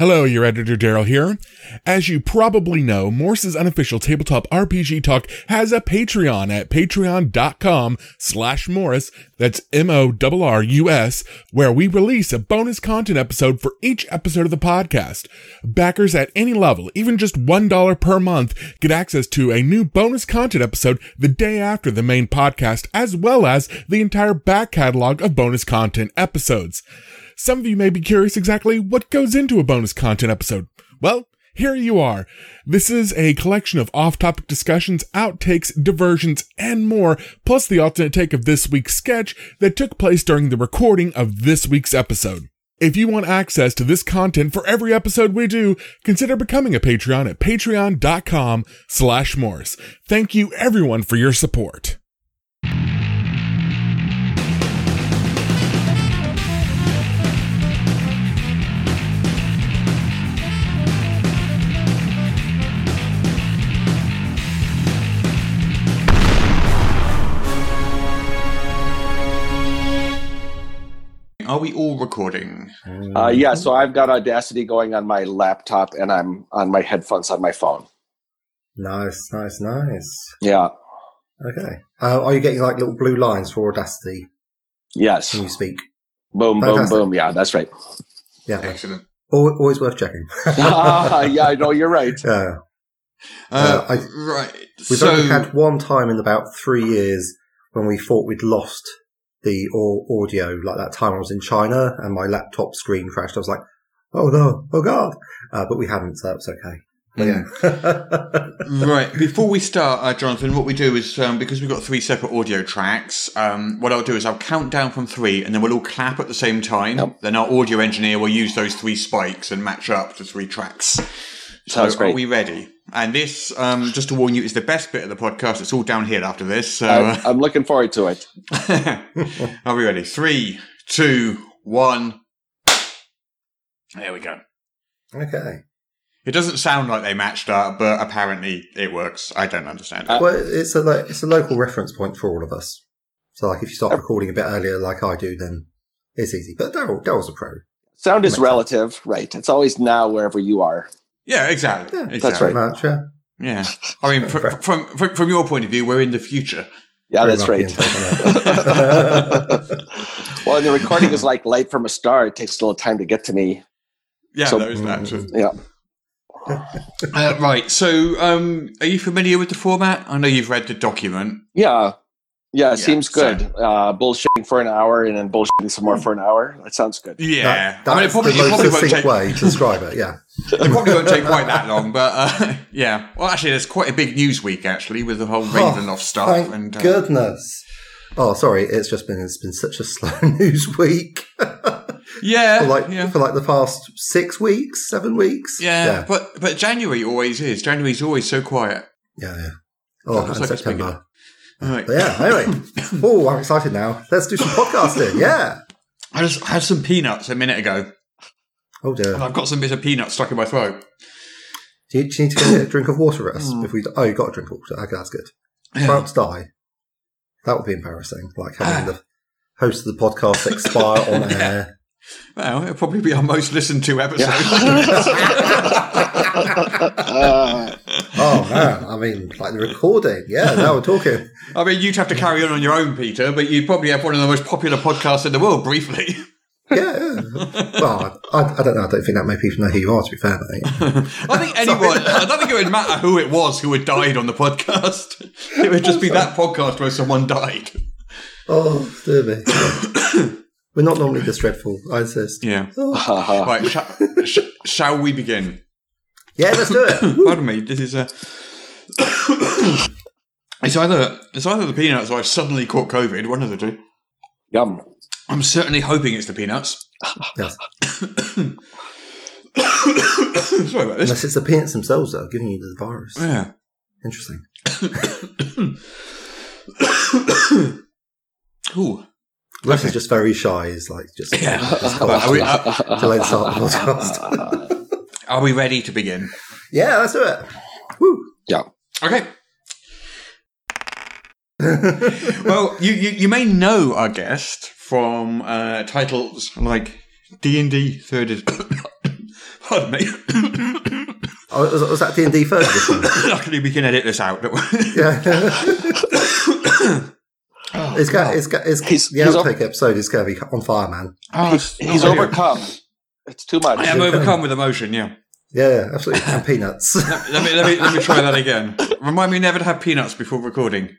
Hello, your editor Daryl here. As you probably know, Morrus' unofficial tabletop RPG talk has a Patreon at patreon.com slash Morrus. That's M-O-R-R-U-S, where we release a bonus content episode for each episode of the podcast. Backers at any level, even just $1 per month, get access to a new bonus content episode the day after the main podcast, as well as the entire back catalog of bonus content episodes. Some of you may be curious exactly what goes into a bonus content episode. Well, here you are. This is a collection of off-topic discussions, outtakes, diversions, and more, plus the alternate take of this week's sketch that took place during the recording of this week's episode. If you want access to this content for every episode we do, consider becoming a Patreon at patreon.com slash Morrus. Thank you everyone for your support. Are we all recording? Uh, yeah, so I've got Audacity going on my laptop and I'm on my headphones on my phone. Nice, nice, nice. Yeah. Okay. Uh, are you getting like little blue lines for Audacity Yes. when you speak? Boom, boom, Fantastic. boom. Yeah, that's right. Yeah. Excellent. Always worth checking. Ah, yeah, I know you're right. yeah. Uh, Uh, I- right. We've so, only had one time in about three years when we thought we'd lost the au- audio, like that time I was in China and my laptop screen crashed. I was like, oh no, oh god. Uh, but we haven't, so that's okay. Yeah. right. Before we start, uh, Jonathan, what we do is um, because we've got three separate audio tracks. Um, what I'll do is I'll count down from three, and then we'll all clap at the same time. Yep. Then our audio engineer will use those three spikes and match up to three tracks. Sounds so great. Are we ready? And this, um, just to warn you, is the best bit of the podcast. It's all downhill after this. So, uh, I'm, I'm looking forward to it. Are we ready? Three, two, one. There we go. okay. It doesn't sound like they matched up, but apparently it works. I don't understand it. Uh, Well, it's a, lo- it's a local reference point for all of us. So like if you start recording a bit earlier like I do, then it's easy. But Daryl, Daryl's a pro. Sound is Makes relative, right? It's always now wherever you are. Yeah, exactly. Yeah, exactly. that's Pretty much, yeah. Yeah. I mean, fr- from, from from your point of view, we're in the future. Yeah, Very that's right. and taken it. well, and the recording is like light from a star. It takes a little time to get to me. Yeah, So- there is that. too. Yeah. Uh, right. So, um, are you familiar with the format? I know you've read the document. Yeah. Yeah, it Yeah, seems good. Uh, bullshitting for an hour and then bullshitting some more for an hour. That sounds good. Yeah. That, I mean, it that's probably, the most probably won't succinct take. way to describe it, yeah. It probably won't take quite that long, but uh, yeah. Well, actually, there's quite a big news week actually with the whole Ravenloft stuff. Oh, Thank and uh, goodness. Oh, sorry, it's just been it's been such a slow news week. yeah, for like yeah. for like the past six weeks, seven weeks. Yeah, yeah, but but January always is. January's always so quiet. yeah. yeah. Oh, Looks and like it's September. All right. But yeah. Anyway, oh, I'm excited now. Let's do some podcasting. Yeah. I just had some peanuts a minute ago, Oh dear. and I've got some bit of peanuts stuck in my throat. Do you, do you need to get a drink of water, Russ? Hmm. Before you, oh, you got a drink of water. Okay, that's good. Yeah. Perhaps die. That would be embarrassing. Like having the host of the podcast expire on air. Well, it'll probably be our most listened to episode. Uh, Oh man, I mean, like the recording. Yeah, now we're talking. I mean, you'd have to carry on on your own, Peter, but you'd probably have one of the most popular podcasts in the world briefly. Yeah. yeah. Well, I, I don't know. I don't think that many people know who you are. To be fair, mate. I think anyone, I don't think it would matter who it was who had died on the podcast. It would just be that podcast where someone died. Oh, dear me. We're not normally this dreadful. I insist. Yeah. uh, Right, sh- sh- shall we begin? Yeah, let's do it. Pardon me. This is a. Uh, it's either it's either the peanuts or I've suddenly caught COVID. One of the two. yum. I'm certainly hoping it's the peanuts. Yes. Sorry about this. Unless it's the peanuts themselves that are giving you the virus. Yeah. Interesting. Ooh. Russ is just very shy. He's like just, Yeah. just Are we, collected are, till they start the podcast. Are we ready to begin? yeah, let's do it. Woo. Yeah. Okay. well, you, you, you may know our guest from uh, titles like D and D Third Edition. Pardon me. Oh, was, was that D and D first edition? Luckily, we can edit this out. don't we? yeah. it's got, it's got, it's, He's- the he's outtake episode is going to be on fire, man. Oh, He's, he's oh, overcome. It's too much. I am overcome with emotion. Yeah. Yeah, yeah, absolutely. And peanuts. Let me let me let me try that again. Remind me never to have peanuts before recording.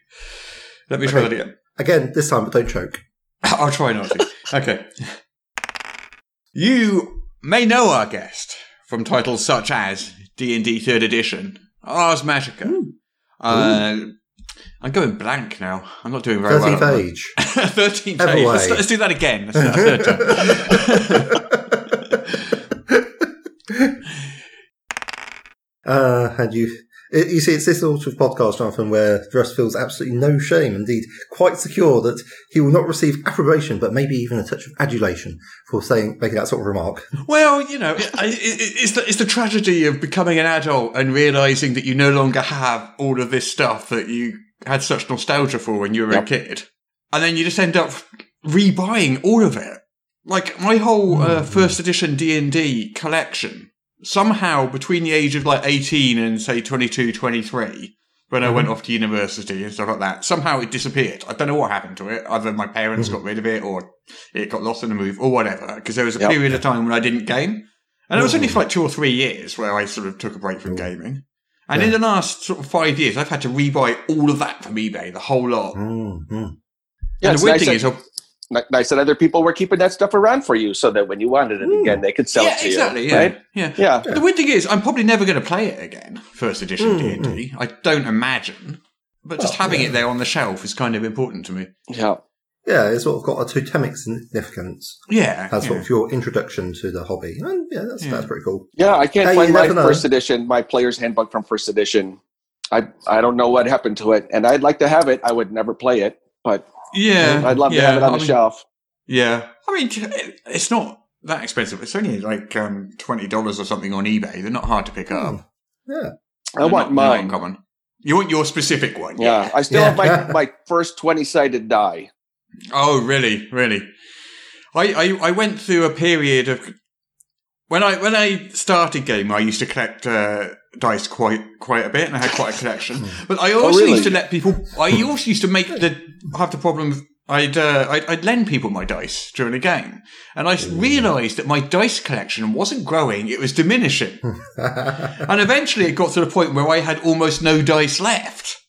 Let me try Okay. that again. Again, this time, but don't choke. I'll try not to. Okay. You may know our guest from titles such as D&D 3rd Edition, Ars Magica. Uh, I'm going blank now. I'm not doing very well. Thirteenth age. 13th Everway. age. Let's, let's do that again. Let's do that third time. Uh, and you, it, you see, it's this sort of podcast, Jonathan, where Russ feels absolutely no shame, indeed quite secure that he will not receive approbation, but maybe even a touch of adulation for saying, making that sort of remark. Well, you know, it, it, it's, the, it's the tragedy of becoming an adult and realizing that you no longer have all of this stuff that you had such nostalgia for when you were a kid. And then you just end up rebuying all of it. Like my whole uh, first edition D&D collection, somehow between the age of like 18 and say 22, 23, when I mm-hmm. went off to university and stuff like that, somehow it disappeared. I don't know what happened to it. Either my parents mm-hmm. got rid of it or it got lost in the move or whatever. Because there was a Yep. period of time when I didn't game. And it was only mm-hmm. for like two or three years where I sort of took a break from gaming. And in the last sort of five years, I've had to rebuy all of that from eBay, the whole lot. Mm-hmm. Yeah, and the weird nice thing that- is, I'll- Nice that other people were keeping that stuff around for you so that when you wanted it again, they could sell yeah, it to exactly, you. yeah, Right? yeah, Yeah. The weird thing is, I'm probably never going to play it again. First edition Mm, D and D. I don't imagine, but just Well, having yeah. it there on the shelf is kind of important to me. Yeah. Yeah, it's sort of got a totemic significance Yeah, as yeah. sort of your introduction to the hobby. And yeah, that's, Yeah. that's pretty cool. Yeah, I can't Hey, find my never know. first edition, my player's handbook from first edition. I I don't know what happened to it, and I'd like to have it. I would never play it, but yeah. I'd love yeah, to have it on I the mean, shelf. Yeah, I mean, it's not that expensive. It's only like um, twenty dollars or something on eBay. They're not hard to pick up. Yeah. I They're want not- they're mine. uncommon. You want your specific one? Yeah, I still Yeah. have my, my first twenty sided die. Oh, really? Really? I, I I went through a period of when I when I started game. I used to collect uh, dice quite quite a bit, and I had quite a collection. But I also really? used to let people. I also used to make the have the problem. of- I'd, uh, I'd I'd lend people my dice during a game, and I realised that my dice collection wasn't growing; it was diminishing. and eventually, it got to the point where I had almost no dice left.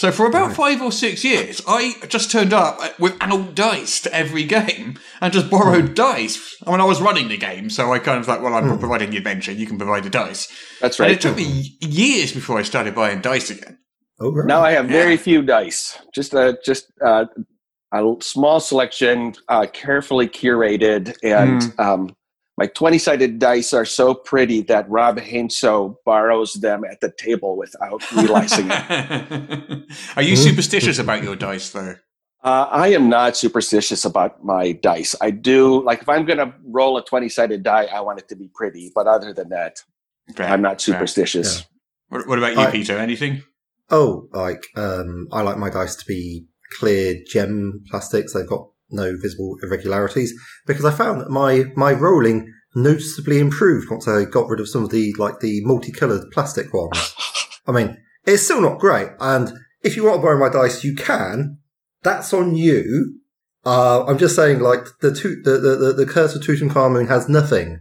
So for about five or six years, I just turned up with an old dice to every game and just borrowed dice. I mean, I was running the game, so I kind of like, well, I'm providing the adventure. You can provide the dice. That's And right. it took me years before I started buying dice again. Oh, right. Now I have very few dice. Just a just uh, a small selection, uh, carefully curated, and Hmm. um, my twenty-sided dice are so pretty that Rob Heinsoo borrows them at the table without realizing it. Are you superstitious about your dice, though? Uh, I am not superstitious about my dice. I do like if I'm going to roll a twenty-sided die, I want it to be pretty. But other than that, Fair, I'm not fair. superstitious. What, what about you, I- Peter? Anything? Oh, like um, I like my dice to be clear gem plastics. They've got no visible irregularities because I found that my my rolling noticeably improved once I got rid of some of the like the multicolored plastic ones. I mean, it's still not great, and if you want to borrow my dice, you can. That's on you. Uh, I'm just saying, like the two, the, the the the curse of Tutankhamun has nothing,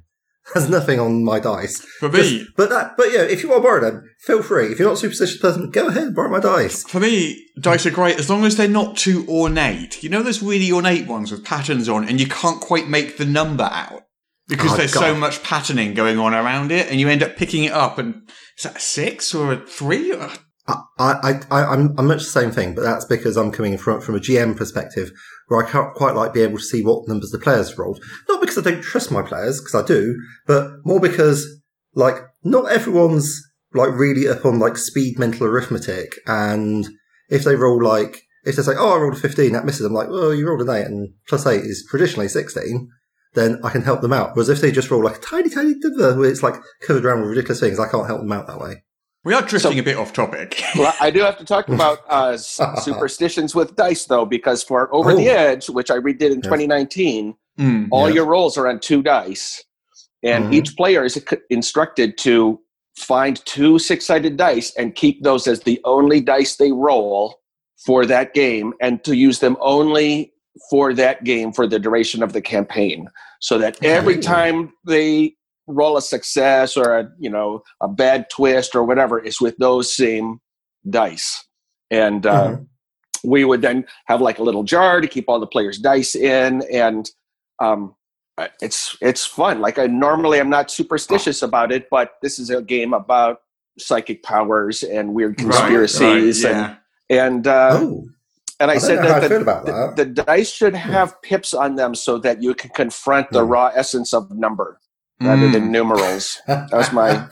has nothing on my dice. For me, Just- but that, but yeah, if you want to borrow them, feel free. If you're not a superstitious person, go ahead, borrow my dice. For me, dice are great as long as they're not too ornate. You know those really ornate ones with patterns on, and you can't quite make the number out because Oh, there's God. so much patterning going on around it, and you end up picking it up. And is that a six or a three? Or- I, I, I, I'm, I'm much the same thing, but that's because I'm coming from, from a GM perspective where I can't quite like be able to see what numbers the players rolled. Not because I don't trust my players, because I do, but more because, like, not everyone's, like, really up on, like, speed mental arithmetic. And if they roll, like, if they say, oh, I rolled a 15, that misses, I'm like, well, you rolled an 8, and plus 8 is traditionally 16, then I can help them out. Whereas if they just roll, like, a tiny, tiny number where it's, like, covered around with ridiculous things, I can't help them out that way. We are drifting So- a bit off topic. Well, I do have to talk about uh, superstitions with dice, though, because for Over Oh. the Edge, which I redid in Yeah. 2019, Mm. all Yeah. your rolls are on two dice. and Mhm. each player is instructed to find two six-sided dice and keep those as the only dice they roll for that game, and to use them only for that game for the duration of the campaign, so that every time they roll a success or a you know a bad twist or whatever is with those same dice, and uh, Mhm. we would then have like a little jar to keep all the players' dice in, and um, it's it's fun. Like I normally I'm not superstitious about it, but this is a game about psychic powers and weird conspiracies, right, yeah. and and uh, oh, and I, I said know how I that the, about the, that. the dice should have pips on them so that you can confront the Hmm. raw essence of number rather Mm. than numerals. was my-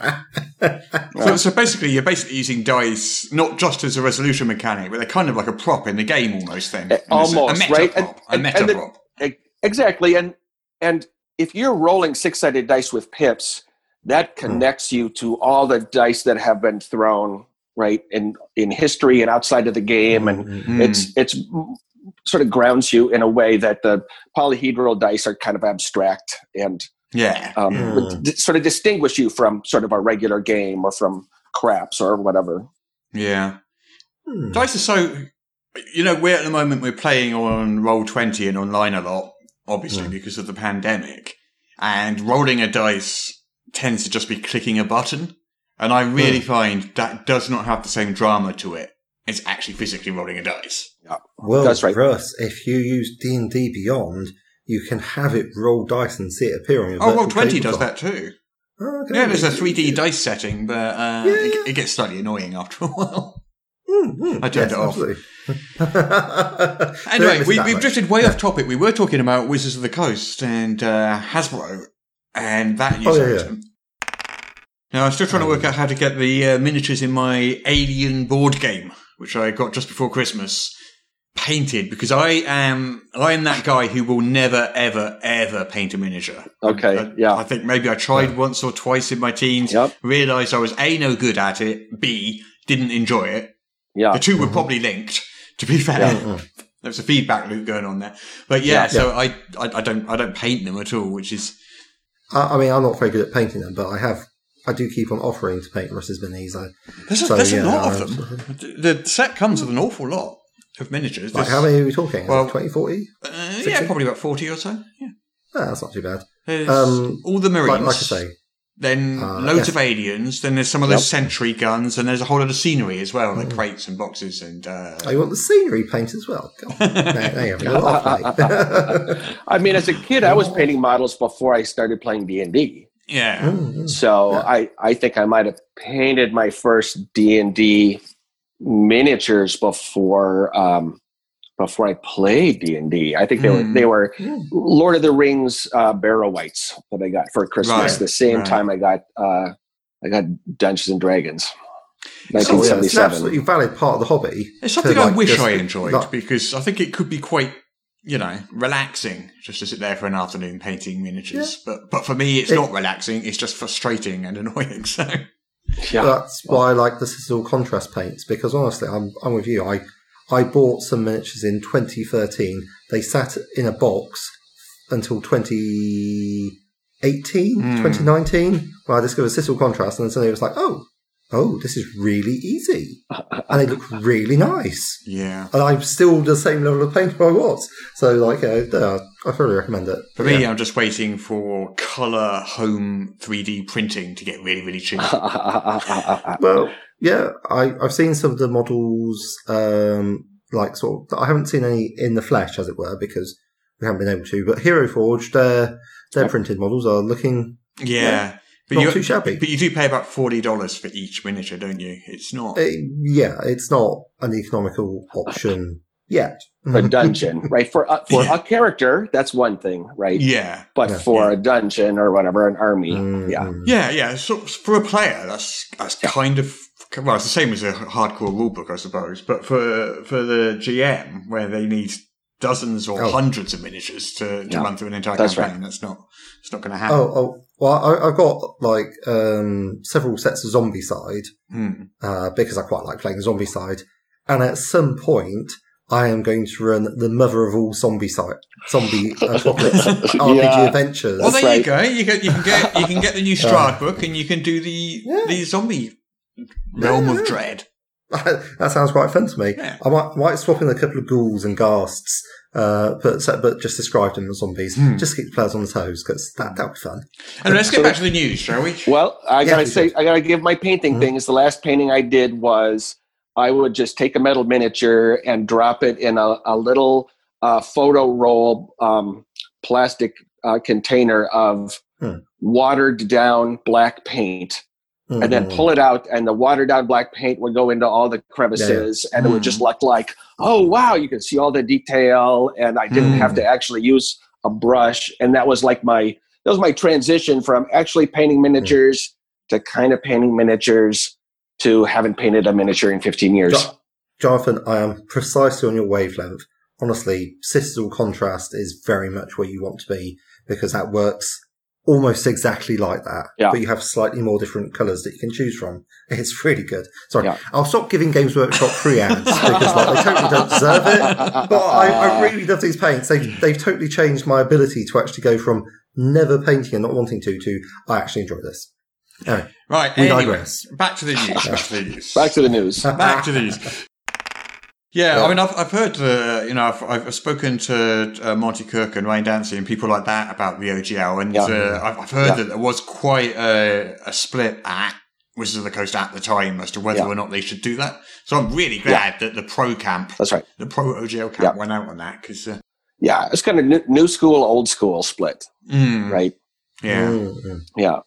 So, so basically, you're basically using dice not just as a resolution mechanic, but they're kind of like a prop in the game almost. Then Eh, In a almost, a meta right? prop, And- a meta and the- prop. E- Exactly, and and if you're rolling six sided dice with pips, that Hmm. connects you to all the dice that have been thrown right in in history and outside of the game, and Mm-hmm. Mm. it's it's sort of grounds you in a way that the polyhedral dice are kind of abstract and yeah, um, yeah. d- sort of distinguish you from sort of a regular game or from craps or whatever. yeah. Hmm. Dice are so. You know, we're at the moment we're playing on Roll Twenty and online a lot, obviously Mm. because of the pandemic, and rolling a dice tends to just be clicking a button, and I really find that does not have the same drama to it. It's actually physically rolling a dice. Yeah. Well, That's right. for us, if you use D and D Beyond, you can have it roll dice and see it appear on your. Oh, Roll Twenty does that too. Oh, okay. Yeah, there's a 3D dice setting, but uh, Yeah, it, yeah. it gets slightly annoying after a while. Mm, mm, I turned it off. Anyway, we, we've much. drifted way off topic. We were talking about Wizards of the Coast and uh, Hasbro and that use Oh, yeah, item. Now, I'm still trying to work out how to get the uh, miniatures in my Alien board game, which I got just before Christmas, painted because I am I am that guy who will never, ever, ever paint a miniature. Okay, I, yeah. I think maybe I tried once or twice in my teens, Yep. realised I was A, no good at it, B, didn't enjoy it. Yeah. The 2 were probably linked, to be fair. Yeah. Mm, There's a feedback loop going on there. But yeah, Yeah. so I, I I don't I don't paint them at all, which is I, I mean, I'm not very good at painting them, but I have. I do keep on offering to paint Russ's minis. I, there's a, So, there's a yeah, lot of them. The set comes with an awful lot of miniatures. like, how many are we talking? Is Well- it 20, 40? uh, yeah, probably about forty or so. Yeah. Ah, that's not too bad. Um, all the marines. Like, like I say, Then Uh, loads yes. of aliens. Then there's some of those Yep. sentry guns, and there's a whole lot of scenery as well, Mm. like crates and boxes and. Uh, oh, you want the scenery paint as well? God, now, now you're having a laugh, mate. I mean, as a kid, I was painting models before I started playing D and D. yeah. Mm, mm. So Yeah. I, I think I might have painted my first D and D miniatures before um, before I played D and D. I think they Hmm. were they were Mm. Lord of the Rings uh, Barrow Wights that I got for Christmas. Right, The same right. time I got uh, I got Dungeons and Dragons, it's an absolutely valid part of the hobby. It's something to, I wish just- I enjoyed like- because I think it could be quite, you know, relaxing just to sit there for an afternoon painting miniatures. But but for me, it's It- not relaxing. It's just frustrating and annoying. So yeah, That's why I like the Citadel contrast paints because honestly, I'm I'm with you. I I bought some miniatures in 2013. They sat in a box until 2018, Hmm. 2019, when I discovered Citadel contrast, and then suddenly it was like, oh, oh, this is really easy, and they look really nice. yeah, And I'm still the same level of painter I was. So, like, uh, uh, I thoroughly recommend it. for me, I'm just waiting for color home 3D printing to get really really cheap. Well, yeah, I, I've seen some of the models, um, like sort of, I haven't seen any in the flesh, as it were, because we haven't been able to. But Hero Forge, their their Yep. printed models are looking Yeah. But not you, too shabby. but you do pay about forty dollars for each miniature, don't you? It's not. Uh, yeah, it's not an economical option yet. a dungeon, right? For a, for Yeah. a character, that's one thing, right? Yeah, But Yeah. for a dungeon or whatever, an army, Mm, yeah. yeah, yeah. So for a player, that's that's kind of well, it's the same as a hardcore rulebook, I suppose. But for for the GM, where they need dozens or Oh. hundreds of miniatures to, to Yeah. run through an entire That's campaign, that's not it's not going to happen. Oh, oh, well, I, I've got like um, several sets of Zombicide Hmm. uh, because I quite like playing Zombicide. And at some point, I am going to run the mother of all Zombicide, zombie apocalypse RPG Yeah. adventures. Well, there right. you go. You can, you can get you can get the new Strahd book, and you can do the Yeah. the zombie realm Yeah. of dread. that sounds quite fun to me. Yeah. I might, might swap in a couple of ghouls and ghasts, uh, but but just describe them as zombies. Hmm. Just keep the players on the toes because that that would be fun. And let's get back to the news, shall we? Well, I Yeah, gotta we say, did. I gotta give my painting Mhm. things. The last painting I did was I would just take a metal miniature and drop it in a, a little uh, photo roll um, plastic uh, container of Hmm. watered down black paint, and then Mm. pull it out, and the watered down black paint would go into all the crevices, and it would just look like, oh wow, you can see all the detail, and I didn't Hmm. have to actually use a brush, and that was like my that was my transition from actually painting miniatures to kind of painting miniatures to haven't painted a miniature in 15 years. Jo- Jonathan, I am precisely on your wavelength. Honestly, citadel contrast is very much where you want to be because that works almost exactly like that. Yeah. But you have slightly more different colours that you can choose from. It's really good. Sorry, Yeah. I'll stop giving Games Workshop free ads because like, they totally don't deserve it. But I, I really love these paints. They've, they've totally changed my ability to actually go from never painting and not wanting to to I actually enjoy this. Anyway, Right. We anyway, digress. back to the news. Back to the news. Back to the news. back to these. Yeah, Yeah. I mean, I've, I've heard, uh, you know, I've, I've spoken to uh, Monte Cook and Ryan Dancey and people like that about the OGL, and Yeah. uh, I've, I've heard Yeah. that there was quite a, a split at Wizards of the Coast at the time as to whether Yeah. or not they should do that. So I'm really glad that the pro camp, That's right. the pro OGL camp, Yeah. went out on that because, uh, Yeah, it's kind of new, new school, old school split, mm, right? yeah, mm, mm. Yeah.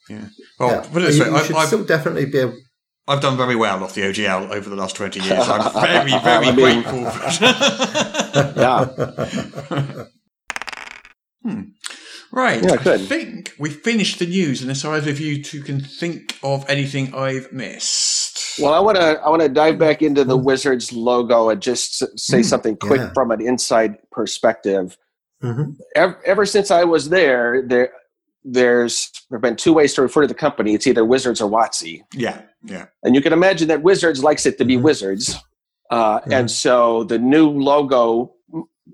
well, yeah. put it this you, way, you I've, should I've, still definitely be able I've done very well off the OGL over the last 20 years. I'm very, very I mean- grateful. Yeah. Right. Yeah, I good. think we finished the news unless either of you two can think of anything I've missed. Well, I want to I want to dive back into the Wizards logo and just say Mm, something quick yeah. from an inside perspective. Mhm. Ever, ever since I was there, there there's there have been two ways to refer to the company. It's either Wizards or WotC, yeah, yeah. and you can imagine that Wizards likes it to be Mhm. Wizards, uh, Mhm. and so the new logo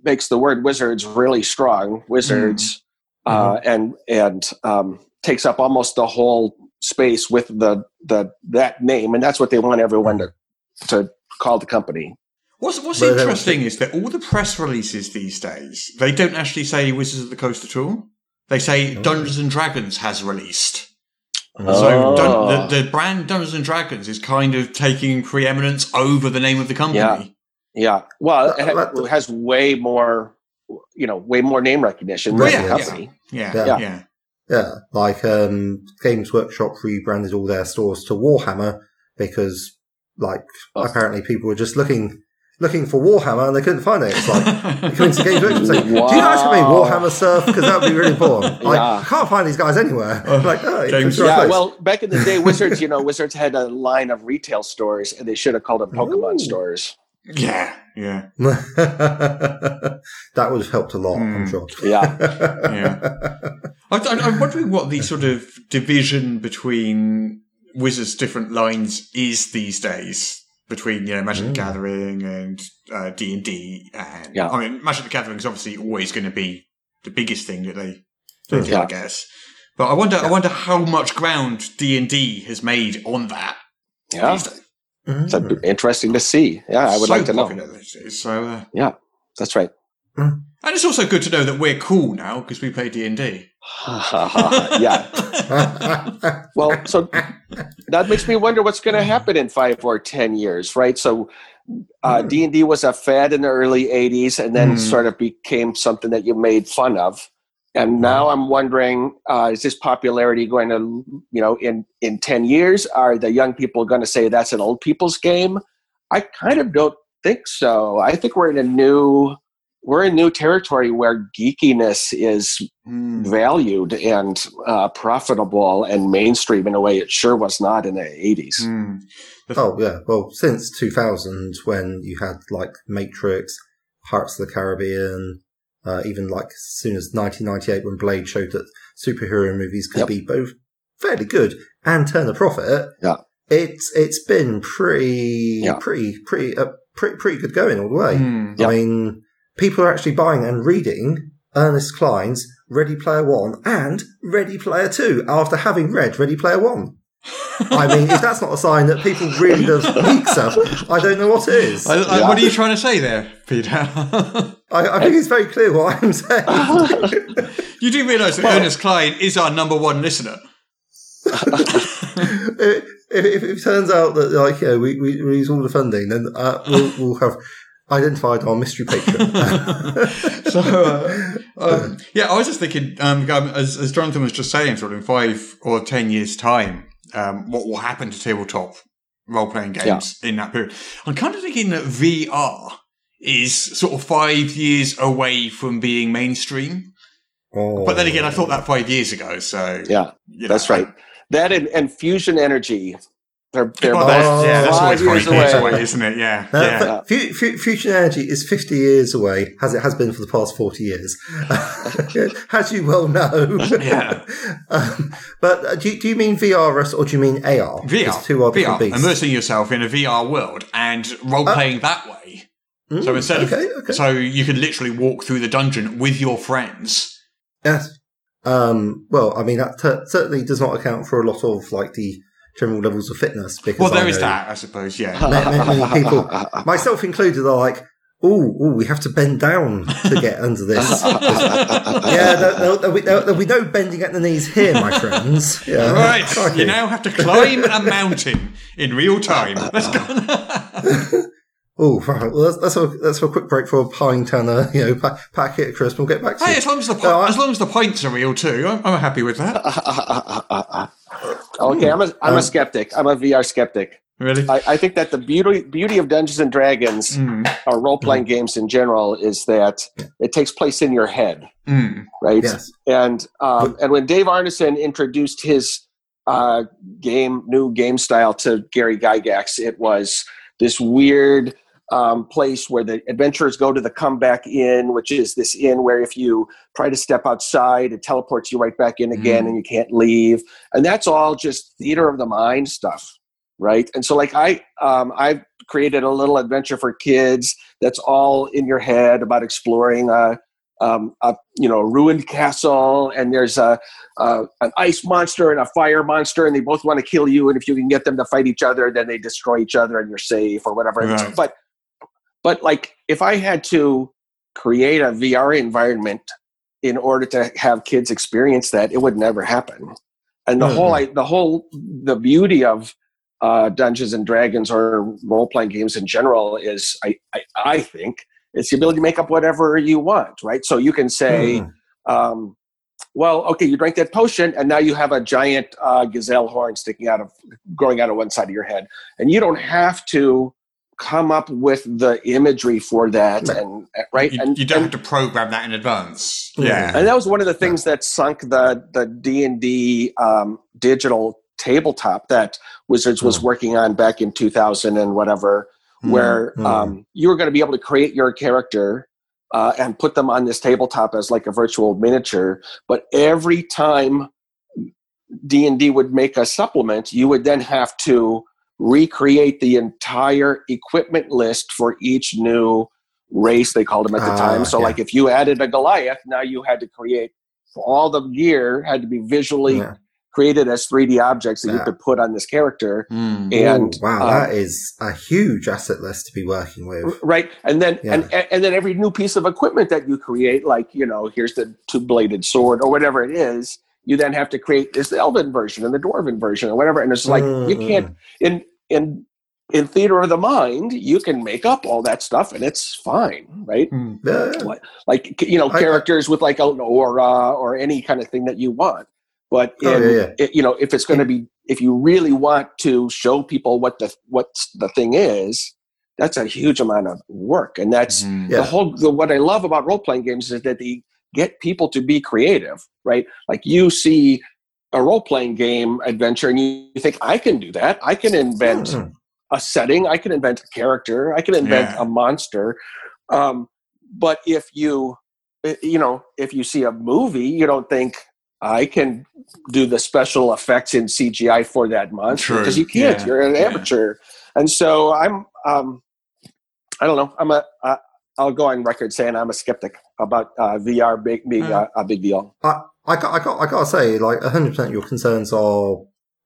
makes the word Wizards really strong. Wizards, uh, and and um, takes up almost the whole space with the the that name, and that's what they want everyone to to call the company. What's, what's But interesting is that all the press releases these days, they don't actually say Wizards of the Coast at all. They say Oh. Dungeons and Dragons has released. Oh. So Dun- the, the brand Dungeons and Dragons is kind of taking preeminence over the name of the company. Yeah. Yeah, well, it, ha- it has way more, you know, way more name recognition Well, than yeah, the company. Yeah, Yeah. yeah. Yeah, like um, Games Workshop rebranded all their stores to Warhammer because, like, Oh. apparently people were just looking looking for Warhammer and they couldn't find it. It's like coming to into Games Workshop and say, "Do you guys have any Warhammer stuff? Because that would be really important." Like, Yeah. I can't find these guys anywhere. Oh, like, oh, James- it's the right Yeah, place. well, back in the day, Wizards, you know, Wizards had a line of retail stores, and they should have called them Pokemon Ooh. stores. Yeah, yeah. that would have helped a lot, I'm Hmm. sure. Yeah. I, I, I'm wondering what the sort of division between Wizards' different lines is these days between you know Magic the Mm. Gathering and uh, D and D, and Yeah. I mean Magic the Gathering is obviously always going to be the biggest thing that they, they do, Yeah. I guess. But I wonder, I wonder how much ground D and D has made on that. Yeah. It's interesting to see. Yeah, I would so like to know. So, uh, That's right. And it's also good to know that we're cool now because we play D and D. yeah. Well, so that makes me wonder what's going to happen in five or ten years, right? So, uh, Hmm. D and D was a fad in the early '80s, and then Hmm. sort of became something that you made fun of. And now I'm wondering, uh, is this popularity going to, you know, in in ten years, are the young people going to say that's an old people's game? I kind of don't think so. I think we're in a new we're in new territory where geekiness is Hmm. valued and uh, profitable and mainstream in a way it sure was not in the 80s. Hmm. Oh yeah, well since 2000 when you had like Matrix, Pirates of the Caribbean, uh, even like as soon as 1998 when Blade showed that superhero movies could Yep. be both fairly good and turn a profit. Yeah. It's it's been pretty Yeah. pretty pretty uh, pretty pretty good going all the way. Mm. Yeah. I mean, people are actually buying and reading Ernest Cline's Ready Player One and Ready Player Two after having read Ready Player One. I mean, if that's not a sign that people really love geek stuff, I don't know what is. I, I, I, Yeah. What are you trying to say there, Peter? I think it's very clear what I'm saying. you do realise that Ernest Klein is our number one listener. if, if it turns out that like you know, we, we release all the funding, then uh, we'll, we'll have identified our mystery patron. so, uh, um, yeah, I was just thinking, um, um, as, as Jonathan was just saying, sort of in five or ten years' time, um, what will happen to tabletop role playing games in that period? I'm kind of thinking that VR is sort of five years away from being mainstream. Oh. But then again, I thought that five years ago, so Yeah, you know, that's right. That and, and fusion energy. They're, they're Well, both that's, yeah, that's always five five years years away. away, isn't it? Yeah, Uh, yeah. but fu- fu- fusion energy is 50 years away, as it has been for the past 40 years, as you well know. Yeah. um, but uh, do, you- do you mean VR Russ, or do you mean AR? VR, It's two are different VR, beasts. immersing yourself in a VR world and role playing that way. Mm, So instead okay, of okay. so you can literally walk through the dungeon with your friends. Yes. Um, well, I mean, that t- certainly does not account for a lot of like the general levels of fitness. Because Well, there I is that, I suppose. Yeah. ma- ma- many people, myself included, are like, "Oh, oh, we have to bend down to get under this." yeah, there, there'll, there'll, be, there'll, there'll be no bending at the knees here, my friends. Yeah. Right, Crikey. you now have to climb a mountain in real time. Let's go. Oh, right. Well, let's, let's, a, let's a quick break for a pint and a you know pa- packet of crisp. We'll get back to hey, you. as long as the No, I- as long as the pints are real too, I'm, I'm happy with that. Okay, I'm a I'm Um, a skeptic. I'm a VR skeptic. Really. I, I think that the beauty beauty of Dungeons and Dragons Mm, or role playing games in general is that it takes place in your head, mm, right? Yes. And um, and when Dave Arneson introduced his uh, game new game style to Gary Gygax, it was this weird um, place where the adventurers go to the comeback inn, which is this inn where if you try to step outside, it teleports you right back in again, Mm. and you can't leave. And that's all just theater of the mind stuff, right? And so, like I, um, I've created a little adventure for kids that's all in your head about exploring a, um, a you know ruined castle, and there's a, a an ice monster and a fire monster, and they both want to kill you. And if you can get them to fight each other, then they destroy each other, and you're safe or whatever. Right. But but like if I had to create a VR environment in order to have kids experience that, it would never happen. And the Mhm. whole I, the whole the beauty of uh, Dungeons and Dragons or role playing games in general is I, I I think it's the ability to make up whatever you want, right? So you can say, Hmm. um, well, okay, you drank that potion, and now you have a giant uh, gazelle horn sticking out of, growing out of one side of your head, and you don't have to come up with the imagery for that, Right. and right, You, and you don't and, have to program that in advance. Yeah. and that was one of the things that sunk the the D and D um, digital tabletop that Wizards was Mm. working on back in two thousand and whatever, Mm. where Mm. um, you were going to be able to create your character uh, and put them on this tabletop as like a virtual miniature. But every time D and D would make a supplement, you would then have to recreate the entire equipment list for each new race. They called them at the Ah, time. So, yeah. like if you added a Goliath, now you had to create all the gear had to be visually Yeah. created as 3D objects that you could put on this character. Mm. And Ooh, wow, um, that is a huge asset list to be working with. right and then Yeah. and and then every new piece of equipment that you create like you know here's the two-bladed sword or whatever it is you then have to create this elven version and the dwarven version or whatever and it's like you Mm, can't in in in theater of the mind you can make up all that stuff and it's fine right Mm. Yeah. like you know I- I- characters with like an aura or any kind of thing that you want but in, Oh, yeah, yeah. it- you know if it's going to be if you really want to show people what the what the thing is that's a huge amount of work and that's Mm. Yeah. the whole the, what i love about role-playing games is that they get people to be creative right like you see a role-playing game adventure and you think i can do that i can invent Mm. a setting i can invent a character i can invent Yeah. a monster um, but if you eh, you know if you see a movie you don't think i can do the special effects in cgi for that monster because you can't Yeah. you're an Yeah. amateur and so i'm um, I don't know. I'm a. I'll go on record saying I'm a skeptic about uh, VR being, being Yeah. a, a big deal. I, I got, I got, I gotta say, like, 100% your concerns are,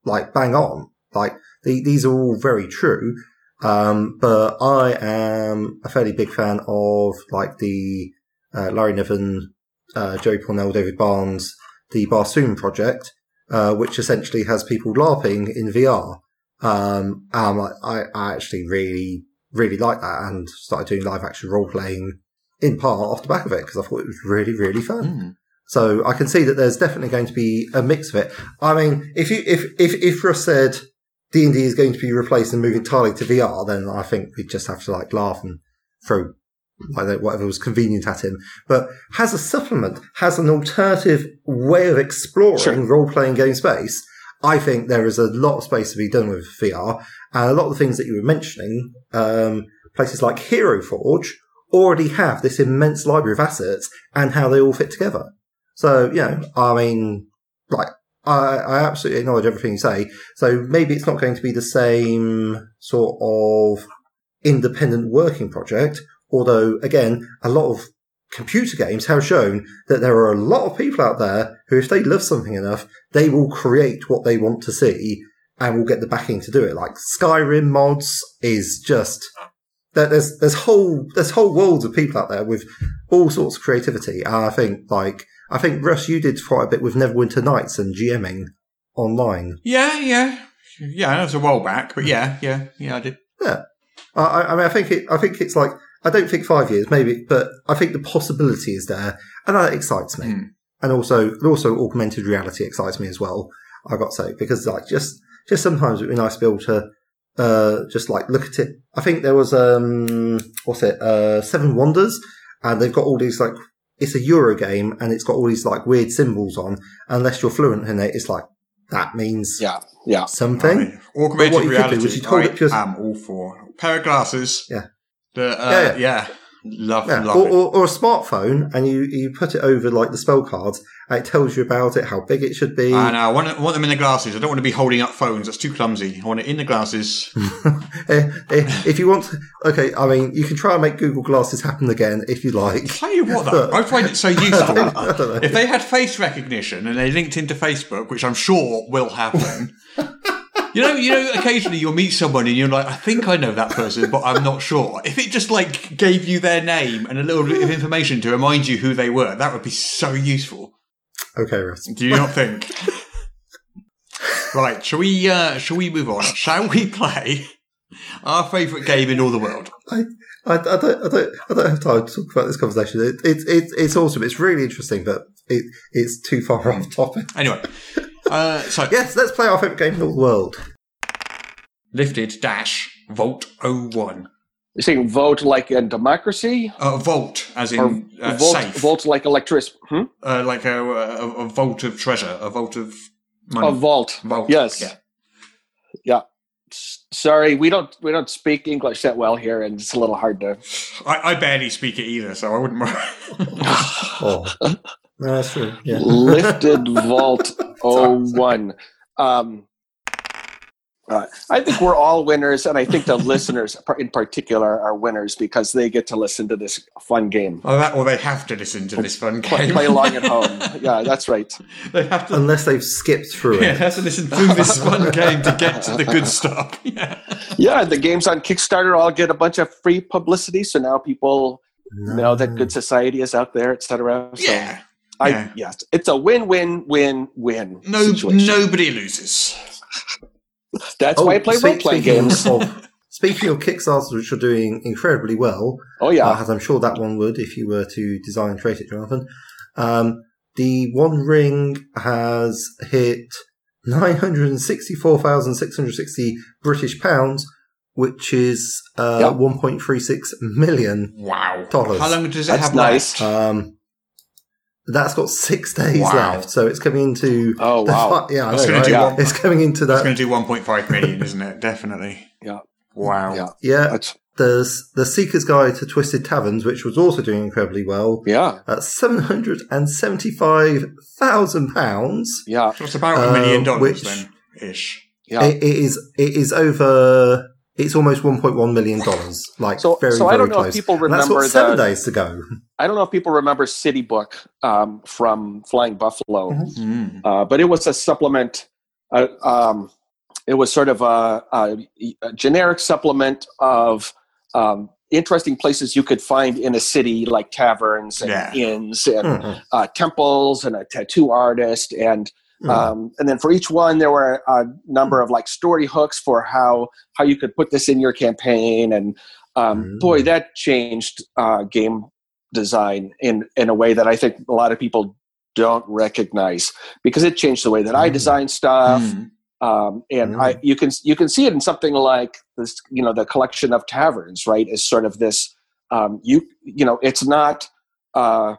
like, bang on. Like, the, these are all very true. Um, but I am a fairly big fan of, like, the, uh, Larry Niven, uh, Joey Cornell, David Barnes, the Barsoom project, uh, which essentially has people LARPing in VR. Um, um, I, I actually really, really liked that and started doing live action role playing in part off the back of it because I thought it was really, really fun. Mm. So I can see that there's definitely going to be a mix of it. I mean, if you if if if Russ said D and D is going to be replaced and move entirely to VR, then I think we'd just have to like laugh and throw like whatever was convenient at him. But has a supplement, has an alternative way of exploring Sure. role playing game space. I think there is a lot of space to be done with VR, and a lot of the things that you were mentioning, um, places like Hero Forge already have this immense library of assets and how they all fit together. So, you know, I mean, like, I, I absolutely acknowledge everything you say. So maybe it's not going to be the same sort of independent working project, although again, a lot of computer games have shown that there are a lot of people out there who, if they love something enough, they will create what they want to see and we'll get the backing to do it. Like Skyrim mods is just, there- there's, there's whole, there's whole worlds of people out there with all sorts of creativity. And I think like, I think Russ, you did quite a bit with Neverwinter Nights and GMing online. Yeah, yeah, yeah. That was a while back, but yeah, yeah, yeah. I did. I, I I mean, I think it, I think it's like, I don't think five years, maybe, but I think the possibility is there and that excites me. Hmm. And also, also augmented reality excites me as well. I got to say, because like just, just sometimes it'd be nice to be able to, uh, just like look at it. I think there was, um, what's it, uh, Seven Wonders and they've got all these like, it's a Euro game and it's got all these like weird symbols on. Unless you're fluent in it, it's like, that means Yeah, yeah. something. Right. Augmented But what you could do reality. was you hold I it just- am all for pair of glasses. Yeah. The, uh, Yeah, yeah, Love, Yeah, love or, or, or a smartphone, and you, you put it over like the spell cards, and it tells you about it, how big it should be. And I want, I want them in the glasses. I don't want to be holding up phones. That's too clumsy. I want it in the glasses. Eh, eh, if you want, to, okay, I mean, you can try and make Google Glasses happen again if you like. Tell you what, though, I find it so useful. I don't know. if they had face recognition and they linked into Facebook, which I'm sure will happen. You know, you know, occasionally you'll meet someone and you're like, I think I know that person, but I'm not sure. If it just like gave you their name and a little bit of information to remind you who they were, that would be so useful. Okay, Russ. Do you not think? right, shall we uh shall we move on? Shall we play our favourite game in all the world? I, I, I don't, I don't, I don't have time to talk about this conversation. It's, it, it, it's awesome. It's really interesting, but it, it's too far off topic. Anyway. Uh so Yes, let's play our favorite game in the world. lifted dash Volt 01. You're saying vote like in democracy? Uh, vault, as in uh, vote, safe. vote like electricity? Hmm? Uh, like a, a, a vault of treasure, a vault of money. A vault. Vault, Yes. yeah. Yeah. S- Sorry, we don't we don't speak English that well here, and it's a little hard to. I, I barely speak it either, so I wouldn't worry. Oh, no, that's true. Yeah. Lifted Vault 01. Um, uh, I think we're all winners, and I think the listeners in particular are winners because they get to listen to this fun game. or, that, or they have to listen to this fun Play, game. play along at home. Yeah, that's right. they have to. Unless they've skipped through Yeah, it. they have to listen through this fun game to get to the good stuff. Yeah. Yeah, the games on Kickstarter all get a bunch of free publicity, so now people know that Good Society is out there, etc. So Yeah. I yeah. yes, it's a win-win-win-win No, situation. nobody loses. That's why I play Oh, role-playing games. Of, speaking of Kickstarters, which are doing incredibly well, Oh yeah, uh, as I'm sure that one would if you were to design and create it, Jonathan. Um, the One Ring has hit 964,660 British pounds, which is uh, Yep. 1.36 million. Wow. Dollars. How long does it That's have nice. left? Um, that's got six days Wow. left, so it's coming into. Oh, the wow. fi- yeah, I know, gonna right? do one- It's coming into that. It's going to do 1.5 million, isn't it? Definitely. Yeah. Wow. yeah, yeah, that's there's the Seeker's Guide to Twisted Taverns, which was also doing incredibly well. yeah, At seven hundred and seventy-five thousand pounds. yeah, So it's about a million Uh, dollars which- then, ish. yeah. It, it is. It is over. It's almost 1.1 million dollars. Like So- very, so I don't know if close. people And that's remember got seven the- days to go. I don't know if people remember City Book um, from Flying Buffalo, Mhm. Mm. uh, but it was a supplement. Uh, um, it was sort of a, a, a generic supplement of um, interesting places you could find in a city, like taverns and Yeah. inns and Mhm. uh, temples and a tattoo artist and Mhm. um, and then for each one there were a number of like story hooks for how how you could put this in your campaign and um, Mm. boy that changed uh, game design in in a way that i think a lot of people don't recognize because it changed the way that i Mm. design stuff Mm. um, and. I, you can you can see it in something like this, you know, the collection of taverns, right? Is sort of this, um, you you know, it's not, uh,